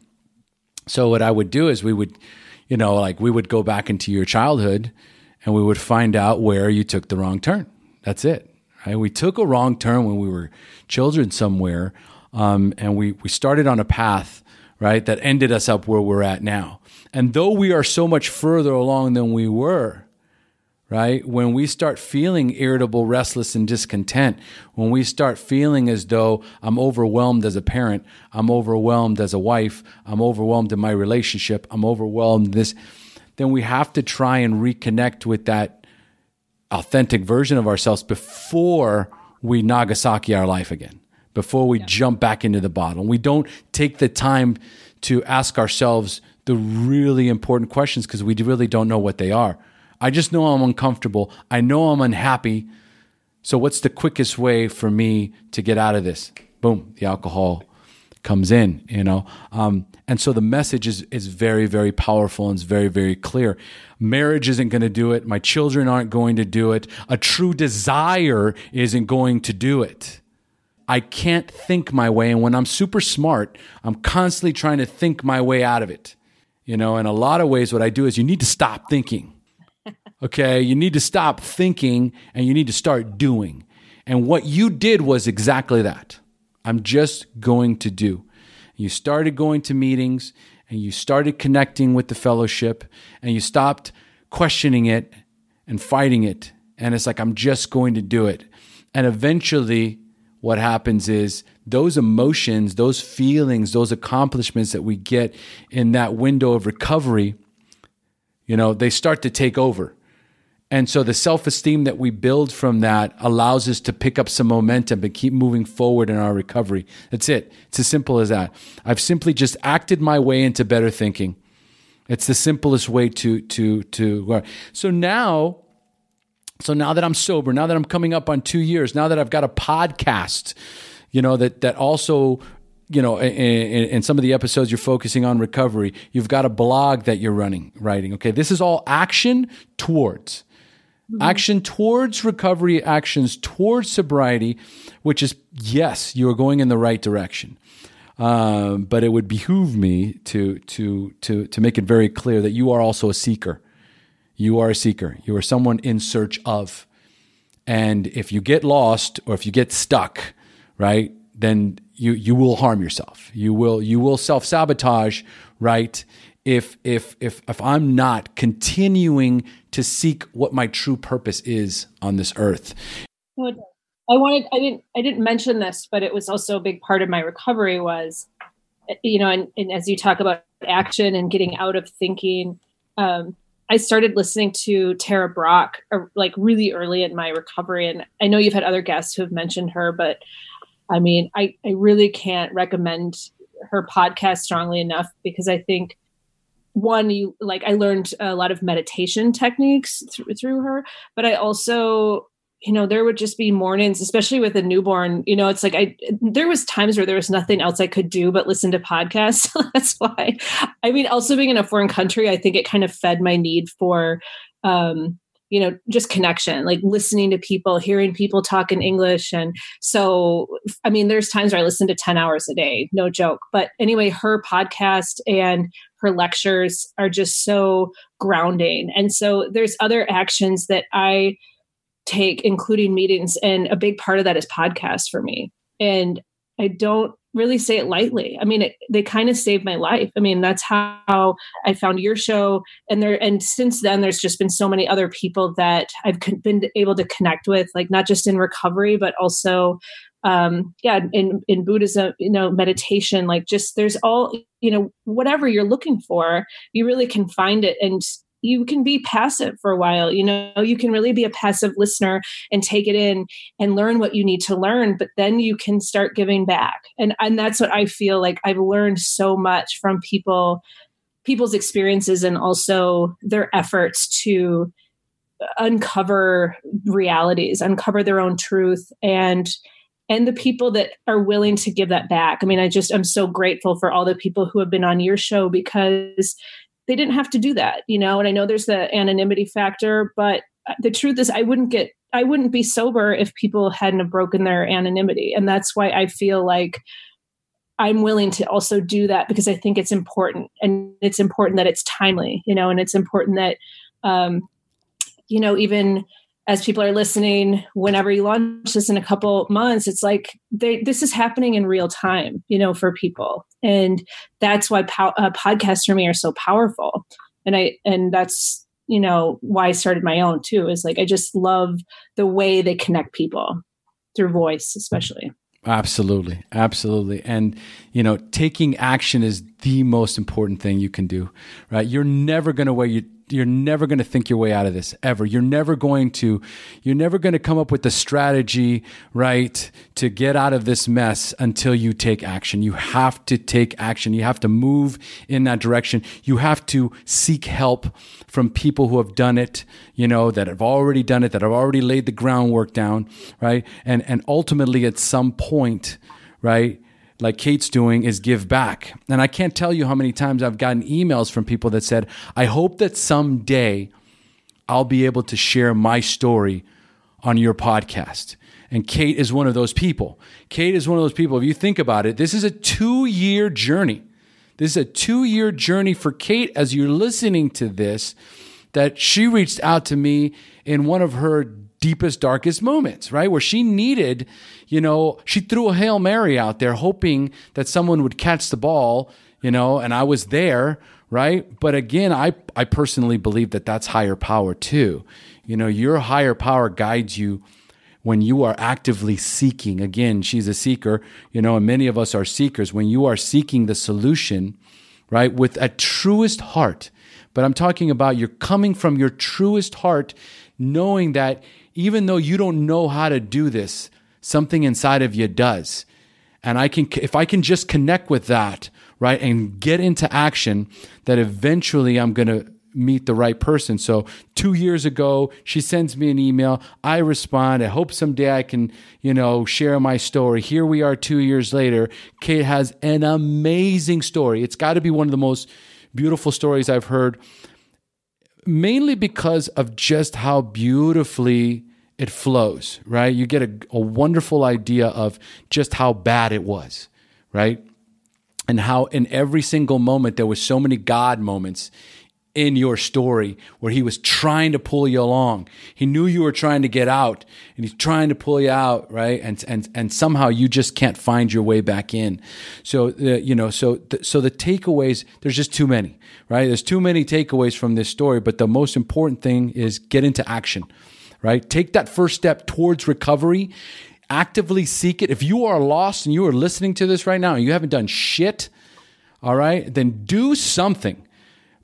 So what I would do is we would, you know, like we would go back into your childhood and we would find out where you took the wrong turn. That's it. Right? We took a wrong turn when we were children somewhere, um, and we we started on a path right that ended us up where we're at now. And though we are so much further along than we were, right? When we start feeling irritable, restless, and discontent, when we start feeling as though I'm overwhelmed as a parent, I'm overwhelmed as a wife, I'm overwhelmed in my relationship, I'm overwhelmed this then we have to try and reconnect with that authentic version of ourselves before we Nagasaki our life again, before we yeah. jump back into the bottle. We don't take the time to ask ourselves the really important questions because we really don't know what they are. I just know I'm uncomfortable. I know I'm unhappy. So, what's the quickest way for me to get out of this? Boom, the alcohol comes in, you know. Um, and so the message is is very very powerful and it's very very clear. Marriage isn't going to do it. My children aren't going to do it. A true desire isn't going to do it. I can't think my way and when I'm super smart, I'm constantly trying to think my way out of it. You know, in a lot of ways what I do is you need to stop thinking. Okay? You need to stop thinking and you need to start doing. And what you did was exactly that. I'm just going to do. You started going to meetings and you started connecting with the fellowship and you stopped questioning it and fighting it. And it's like, I'm just going to do it. And eventually, what happens is those emotions, those feelings, those accomplishments that we get in that window of recovery, you know, they start to take over. And so the self esteem that we build from that allows us to pick up some momentum and keep moving forward in our recovery. That's it. It's as simple as that. I've simply just acted my way into better thinking. It's the simplest way to to to. So now, so now that I'm sober, now that I'm coming up on two years, now that I've got a podcast, you know that that also you know, in, in, in, some of the episodes you're focusing on recovery, you've got a blog that you're running, writing. Okay, this is all action towards. Mm-hmm. Action towards recovery, actions towards sobriety, which is, yes, you are going in the right direction. Um, but it would behoove me to, to, to, to make it very clear that you are also a seeker. You are a seeker. You are someone in search of. And if you get lost or if you get stuck, right, then you, you will harm yourself. You will, you will self sabotage, right? if if if if I'm not continuing to seek what my true purpose is on this earth. I wanted I didn't I didn't mention this, but it was also a big part of my recovery was you know, and, and as you talk about action and getting out of thinking, um, I started listening to Tara Brach uh, like really early in my recovery. And I know you've had other guests who have mentioned her, but I mean, I, I really can't recommend her podcast strongly enough because I think one you like i learned a lot of meditation techniques through, through her but i also you know there would just be mornings especially with a newborn you know it's like i there was times where there was nothing else i could do but listen to podcasts. That's why i mean also being in a foreign country i think it kind of fed my need for um you know just connection like listening to people hearing people talk in english. And so i mean there's times where i listen to 10 hours a day no joke. But anyway her podcast and her lectures are just so grounding. And so there's other actions that I take, including meetings, and a big part of that is podcasts for me. And I don't really say it lightly. I mean, it, they kind of saved my life. I mean, that's how I found your show, and there. And since then, there's just been so many other people that I've been able to connect with, like not just in recovery, but also um yeah in in buddhism you know meditation like just there's all you know whatever you're looking for you really can find it and you can be passive for a while you know you can really be a passive listener and take it in and learn what you need to learn but then you can start giving back. And and that's what i feel like i've learned so much from people people's experiences and also their efforts to uncover realities uncover their own truth and and the people that are willing to give that back. I mean, I just I'm so grateful for all the people who have been on your show because they didn't have to do that, you know. And I know there's the anonymity factor, but the truth is I wouldn't get I wouldn't be sober if people hadn't have broken their anonymity. And that's why I feel like I'm willing to also do that because I think it's important and it's important that it's timely, you know, and it's important that um, you know, even as people are listening whenever you launch this in a couple months it's like they, this is happening in real time you know for people and that's why po- uh, podcasts for me are so powerful and i and that's you know why i started my own too is like i just love the way they connect people through voice especially Absolutely. Absolutely. And, you know, taking action is the most important thing you can do, right? You're never going to your, you're never going to think your way out of this ever. You're never going to you're never going to come up with the strategy, right, to get out of this mess until you take action. You have to take action. You have to move in that direction. You have to seek help from people who have done it, you know, that have already done it, that have already laid the groundwork down, right? And and ultimately at some point, right? Like Kate's doing is give back. And I can't tell you how many times I've gotten emails from people that said, I hope that someday I'll be able to share my story on your podcast. And Kate is one of those people. Kate is one of those people. If you think about it, this is a two year journey. This is a two year journey for Kate as you're listening to this, that she reached out to me in one of her deepest, darkest moments, right? Where she needed, you know, she threw a Hail Mary out there hoping that someone would catch the ball, you know, and I was there, right? But again, I, I personally believe that that's higher power too. You know, your higher power guides you when you are actively seeking. Again, she's a seeker, you know, and many of us are seekers. When you are seeking the solution, right, with a truest heart, but I'm talking about you're coming from your truest heart, knowing that even though you don't know how to do this, something inside of you does. And I can, if I can just connect with that, right, and get into action, that eventually I'm going to meet the right person. So two years ago, she sends me an email. I respond. I hope someday I can, you know, share my story. Here we are two years later. Kate has an amazing story. It's got to be one of the most beautiful stories I've heard mainly because of just how beautifully it flows, right? You get a, a wonderful idea of just how bad it was, right? And how in every single moment there was so many God moments in your story where he was trying to pull you along. He knew you were trying to get out and he's trying to pull you out, right? And and and somehow you just can't find your way back in. So uh, you know, so th- so the takeaways there's just too many, right? There's too many takeaways from this story, but the most important thing is get into action. Right? Take that first step towards recovery. Actively seek it. If you are lost and you are listening to this right now and you haven't done shit, all right, then do something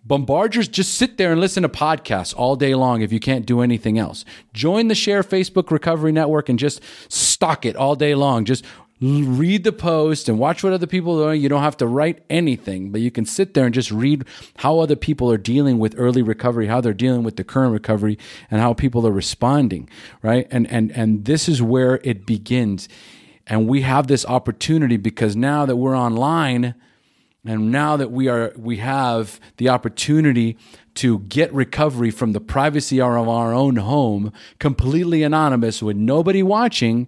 Bombarders, just sit there and listen to podcasts all day long if you can't do anything else. Join the SHAIR Facebook Recovery Network and just stock it all day long. Just read the post and watch what other people are doing. You don't have to write anything, but you can sit there and just read how other people are dealing with early recovery, how they're dealing with the current recovery, and how people are responding, right? And and and this is where it begins. And we have this opportunity because now that we're online, and now that we are we have the opportunity to get recovery from the privacy of our own home, completely anonymous with nobody watching,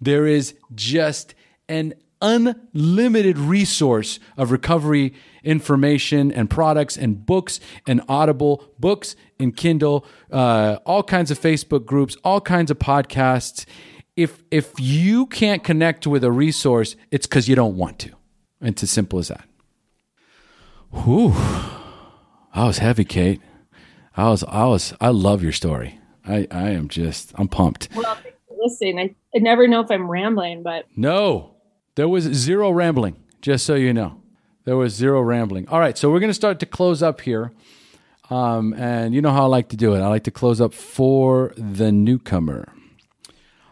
there is just an unlimited resource of recovery information and products and books and Audible books and Kindle, uh, all kinds of Facebook groups, all kinds of podcasts. If if you can't connect with a resource, it's because you don't want to. It's as simple as that. Whew. I was heavy, Kate. I was, I was, I love your story. I, I am just, I'm pumped. Well, listen, I, I never know if I'm rambling, but. No, there was zero rambling, just so you know. There was zero rambling. All right, so we're going to start to close up here. Um, and you know how I like to do it. I like to close up for the newcomer.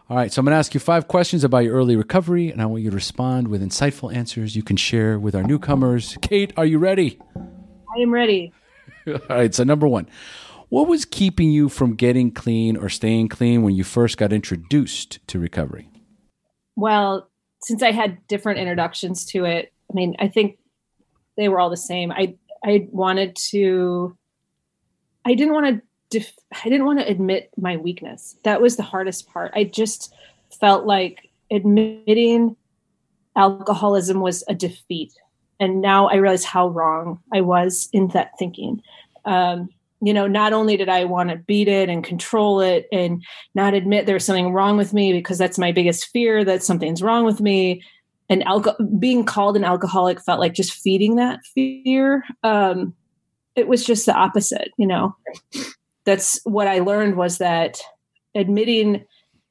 All right, so I'm going to ask you five questions about your early recovery, and I want you to respond with insightful answers you can share with our newcomers. Kate, are you ready? I am ready. All right, so number one, what was keeping you from getting clean or staying clean when you first got introduced to recovery? Well, since I had different introductions to it, I mean, I think they were all the same. I I wanted to I didn't want to def- I didn't want to admit my weakness. That was the hardest part. I just felt like admitting alcoholism was a defeat. And now I realize how wrong I was in that thinking. Um, you know, not only did I want to beat it and control it and not admit there's something wrong with me because that's my biggest fear that something's wrong with me. And alco- being called an alcoholic felt like just feeding that fear. Um, it was just the opposite, you know that's what I learned was that admitting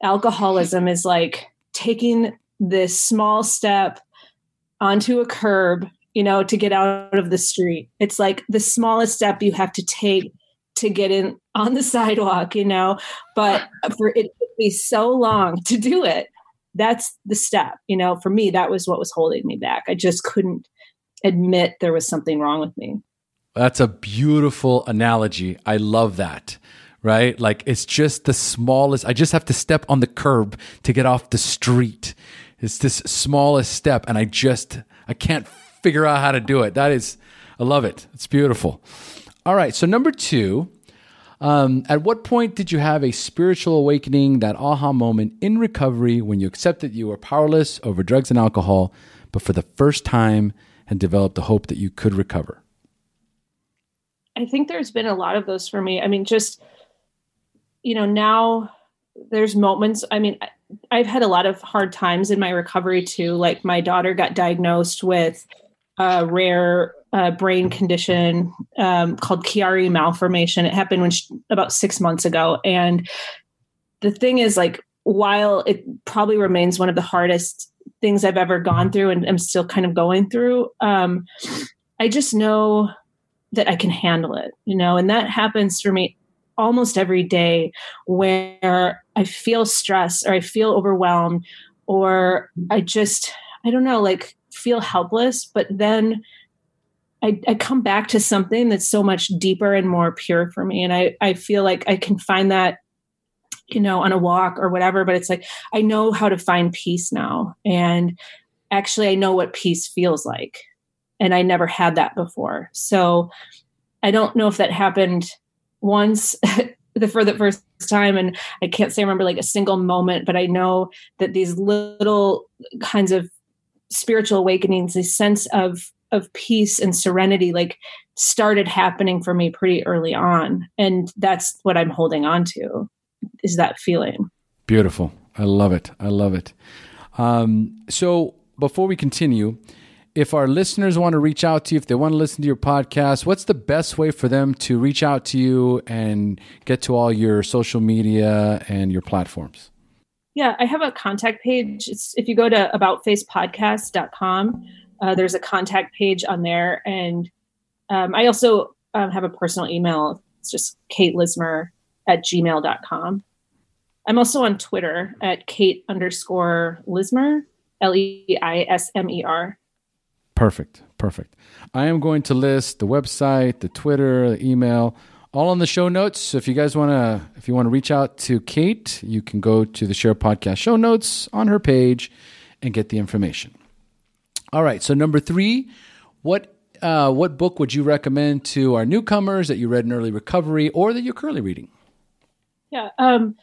alcoholism is like taking this small step onto a curb, you know, to get out of the street. It's like the smallest step you have to take to get in on the sidewalk, you know, but for it to be so long to do it, that's the step, you know, for me, that was what was holding me back. I just couldn't admit there was something wrong with me. That's a beautiful analogy. I love that. Right? Like it's just the smallest. I just have to step on the curb to get off the street. It's this smallest step, and I just I can't figure out how to do it. That is, I love it. It's beautiful. All right. So number two, um, at what point did you have a spiritual awakening, that aha moment in recovery when you accepted you were powerless over drugs and alcohol, but for the first time and developed the hope that you could recover? I think there's been a lot of those for me. I mean, just, you know, now there's moments, I mean, I've had a lot of hard times in my recovery too. Like my daughter got diagnosed with a rare uh, brain condition um, called Chiari malformation. It happened when she, about six months ago. And the thing is, like, while it probably remains one of the hardest things I've ever gone through and I'm still kind of going through, um, I just know that I can handle it, you know, and that happens for me almost every day where I feel stress or I feel overwhelmed or I just, I don't know, like feel helpless. But then I, I come back to something that's so much deeper and more pure for me. And I, I feel like I can find that you know, on a walk or whatever, but it's like I know how to find peace now. And actually, I know what peace feels like. And I never had that before. So I don't know if that happened once the for the first time and i can't say I remember like a single moment but i know that these little kinds of spiritual awakenings this sense of of peace and serenity like started happening for me pretty early on and that's what i'm holding on to is that feeling. Beautiful. I love it. I love it. Um, so before we continue if our listeners want to reach out to you, if they want to listen to your podcast, what's the best way for them to reach out to you and get to all your social media and your platforms? Yeah, I have a contact page. It's, if you go to aboutfacepodcast.com, uh, there's a contact page on there. And um, I also um, have a personal email. It's just Kate Leismer at gmail.com. I'm also on Twitter at Kate underscore Leismer, L E I S M E R. Perfect. Perfect. I am going to list the website, the Twitter, the email, all on the show notes. So if you guys want to, if you want to reach out to Kate, you can go to the SHAIR Podcast show notes on her page and get the information. All right. So number three, what uh, what book would you recommend to our newcomers that you read in early recovery or that you're currently reading? Yeah. Um,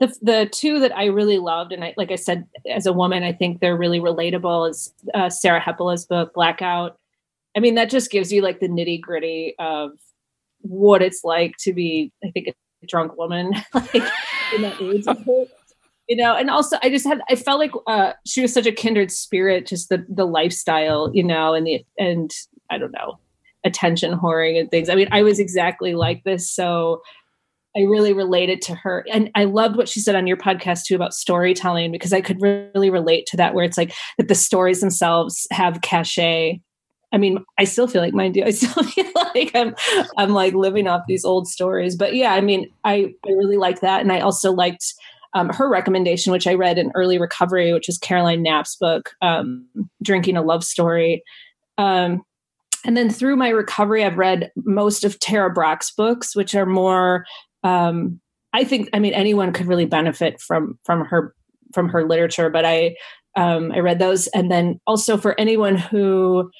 the the two that I really loved, and I like I said, as a woman, I think they're really relatable. Is uh, Sarah Hepola's book Blackout. I mean, that just gives you like the nitty gritty of what it's like to be, I think, a drunk woman, like in that age. you know, and also I just had I felt like uh, she was such a kindred spirit, just the the lifestyle, you know, and the and I don't know attention whoring and things. I mean, I was exactly like this, so I really related to her. And I loved what she said on your podcast too about storytelling because I could really relate to that, where it's like that the stories themselves have cachet. I mean, I still feel like mine do. I still feel like I'm I'm like living off these old stories. But yeah, I mean, I, I really like that. And I also liked um, her recommendation, which I read in early recovery, which is Caroline Knapp's book, um, Drinking a Love Story. Um, and then through my recovery, I've read most of Tara Brach's books, which are more um, I think I mean anyone could really benefit from from her from her literature. But I um, I read those, and then also for anyone who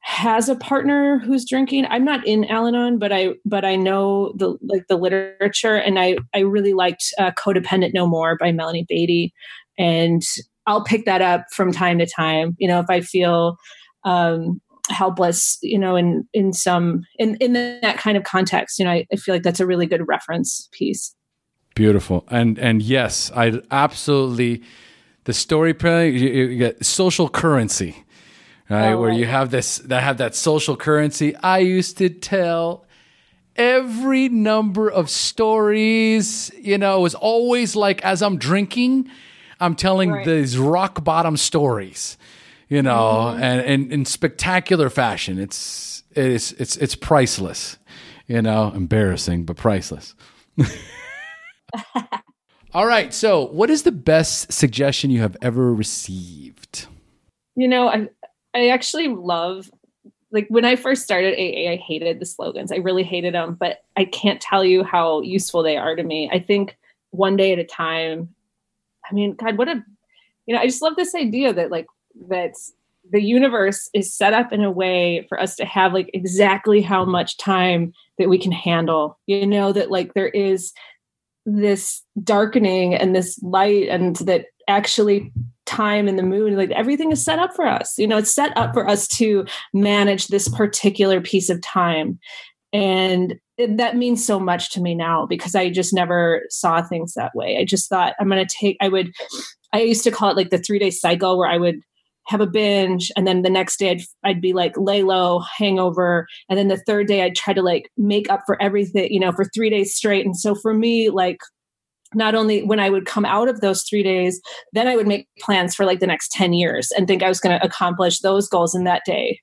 has a partner who's drinking i'm not in al-anon but i but i know the like the literature. And i i really liked uh, codependent no more by melanie Beattie, and i'll pick that up from time to time. You know if i feel um helpless you know in in some in in that kind of context you know I, I feel like that's a really good reference piece. Beautiful. And and yes i absolutely the storytelling you, you get social currency right? Oh, where you oh. have this that have that social currency. I used to tell every number of stories you know it was always like as i'm drinking i'm telling right. these rock bottom stories you know, mm-hmm. and, and in spectacular fashion. It's it's it's it's priceless. you know, embarrassing, but priceless. All right. So, what is the best suggestion you have ever received? You know, I I actually love like when I first started AA, I hated the slogans. I really hated them, but I can't tell you how useful they are to me. I think one day at a time. I mean, God, what a you know, I just love this idea that like that the universe is set up in a way for us to have like exactly how much time that we can handle. You know, that like there is this darkening and this light and that actually time and the moon like everything is set up for us. You know it's set up for us to manage this particular piece of time. And it, that means so much to me now because i just never saw things that way. I just thought i'm going to take i would i used to call it like the three day cycle where i would have a binge and then the next day I'd, I'd be like lay low hangover and then the third day i'd try to like make up for everything you know for three days straight. And so for me like not only when i would come out of those three days then i would make plans for like the next 10 years and think i was going to accomplish those goals in that day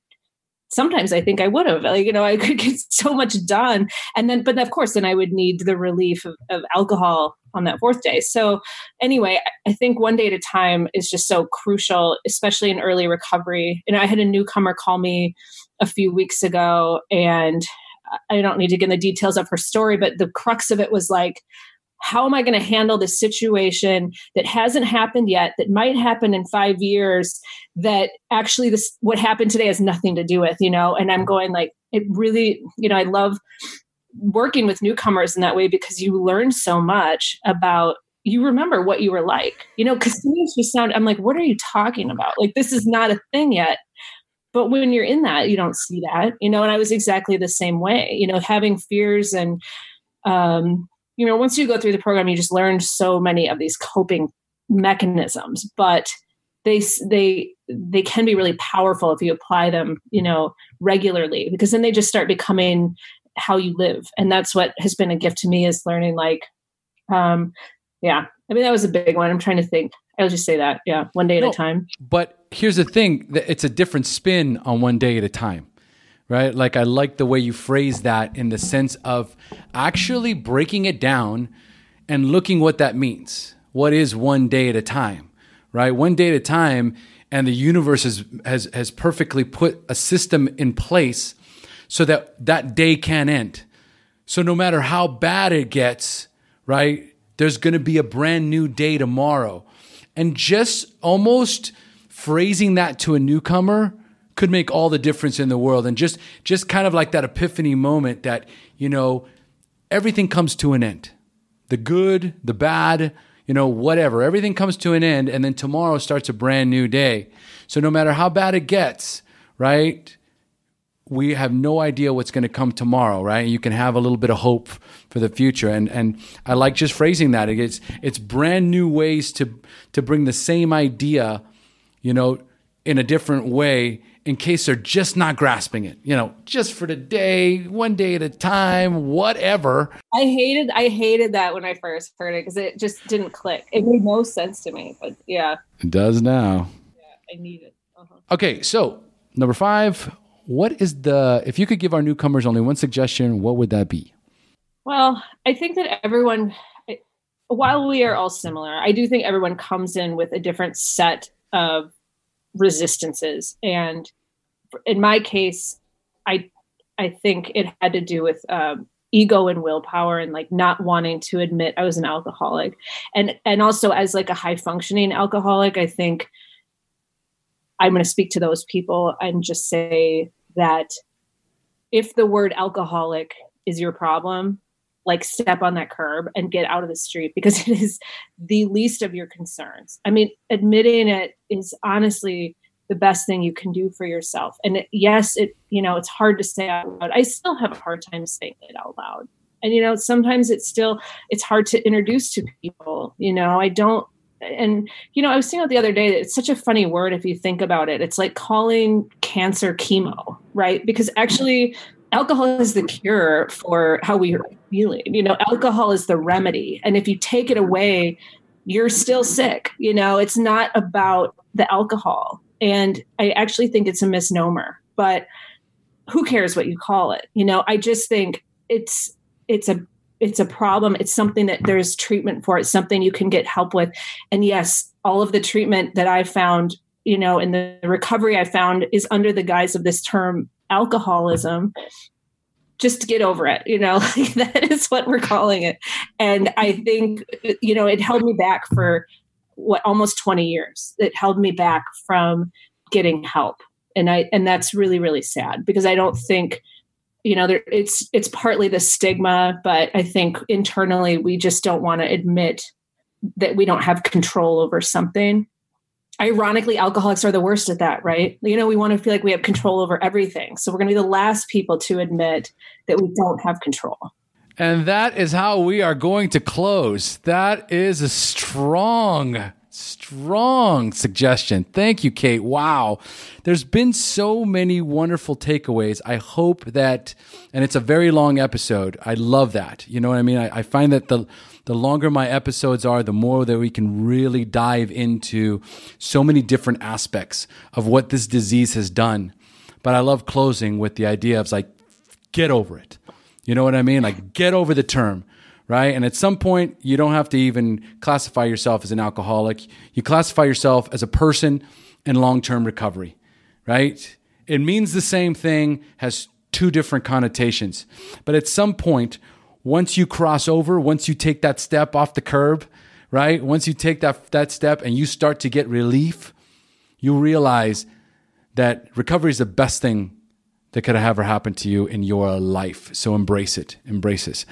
sometimes I think I would have, like, you know, I could get so much done. And then, but of course, then I would need the relief of, of alcohol on that fourth day. So, anyway, I think one day at a time is just so crucial, especially in early recovery. And I had a newcomer call me a few weeks ago, and I don't need to get in the details of her story, but the crux of it was like, how am I going to handle this situation that hasn't happened yet, that might happen in five years, that actually this what happened today has nothing to do with, you know? And I'm going like, it really, you know, I love working with newcomers in that way because you learn so much about you remember what you were like, you know, because to me it's just sound I'm like, what are you talking about? Like this is not a thing yet. But when you're in that, you don't see that, you know, and I was exactly the same way, you know, having fears and um you know, once you go through the program, you just learn so many of these coping mechanisms, but they they they can be really powerful if you apply them, you know, regularly because then they just start becoming how you live, and that's what has been a gift to me is learning like, um, yeah. I mean, that was a big one. I'm trying to think. I'll just say that, yeah, one day no, at a time. But here's the thing: it's a different spin on one day at a time right? Like I like the way you phrase that in the sense of actually breaking it down and looking what that means. What is one day at a time, right? One day at a time, and the universe has has has perfectly put a system in place so that that day can end. So no matter how bad it gets, right? There's going to be a brand new day tomorrow. And just almost phrasing that to a newcomer could make all the difference in the world. And just just kind of like that epiphany moment that you know everything comes to an end. The good the bad you know whatever. Everything comes to an end and then tomorrow starts a brand new day. So no matter how bad it gets right we have no idea what's going to come tomorrow right? You can have a little bit of hope for the future. And and I like just phrasing that. It's it's brand new ways to to bring the same idea you know in a different way in case they're just not grasping it. You know, just for the day, one day at a time, whatever. I hated I hated that when I first heard it because it just didn't click. It made no sense to me. But yeah, it does now. Yeah, I need it. Uh-huh. Okay, so number five. What is the if you could give our newcomers only one suggestion, what would that be? Well, I think that everyone while we are all similar, I do think everyone comes in with a different set of resistances. And in my case i i think it had to do with um, ego and willpower and like not wanting to admit i was an alcoholic. And and also as like a high functioning alcoholic i think i'm going to speak to those people and just say that if the word alcoholic is your problem like step on that curb and get out of the street because it is the least of your concerns. I mean, admitting it is honestly the best thing you can do for yourself. And it, yes, it you know it's hard to say out loud. I still have a hard time saying it out loud. And you know, sometimes it's still it's hard to introduce to people. You know, I don't. And you know, I was saying the other day that it's such a funny word if you think about it. It's like calling cancer chemo, right? Because actually, alcohol is the cure for how we are feeling. You know, alcohol is the remedy. And if you take it away, you're still sick. You know, it's not about the alcohol. And I actually think it's a misnomer, but who cares what you call it? You know, I just think it's it's a it's a problem it's something that there's treatment for it's something you can get help with and yes all of the treatment that i found you know in the recovery i found is under the guise of this term alcoholism just to get over it you know that is what we're calling it. And i think you know it held me back for what almost 20 years. It held me back from getting help. And i and that's really really sad because i don't think you know there, it's it's partly the stigma but i think internally we just don't want to admit that we don't have control over something ironically alcoholics are the worst at that right? You know we want to feel like we have control over everything. So we're going to be the last people to admit that we don't have control. And that is how we are going to close. That is a strong strong suggestion. Thank you kate. Wow. There's been so many wonderful takeaways. I hope that and it's a very long episode. I love that. You know what i mean? I, I find that the the longer my episodes are, the more that we can really dive into so many different aspects of what this disease has done. But I love closing with the idea of like, get over it. You know what I mean? Like, get over the term, right? And at some point, you don't have to even classify yourself as an alcoholic. You classify yourself as a person in long term recovery, right? It means the same thing, has two different connotations. But at some point, once you cross over, once you take that step off the curb, right? Once you take that, that step and you start to get relief, you realize that recovery is the best thing that could have ever happened to you in your life. So embrace it. Embrace it.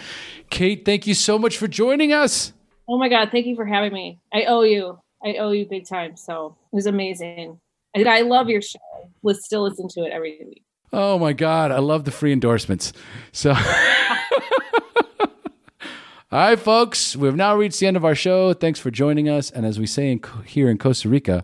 Kate, thank you so much for joining us. Oh my God. Thank you for having me. I owe you. I owe you big time. So it was amazing. And I love your show. Let's still listen to it every week. Oh my God. I love the free endorsements. So. All right, folks, we've now reached the end of our show. Thanks for joining us. And as we say in, here in Costa Rica,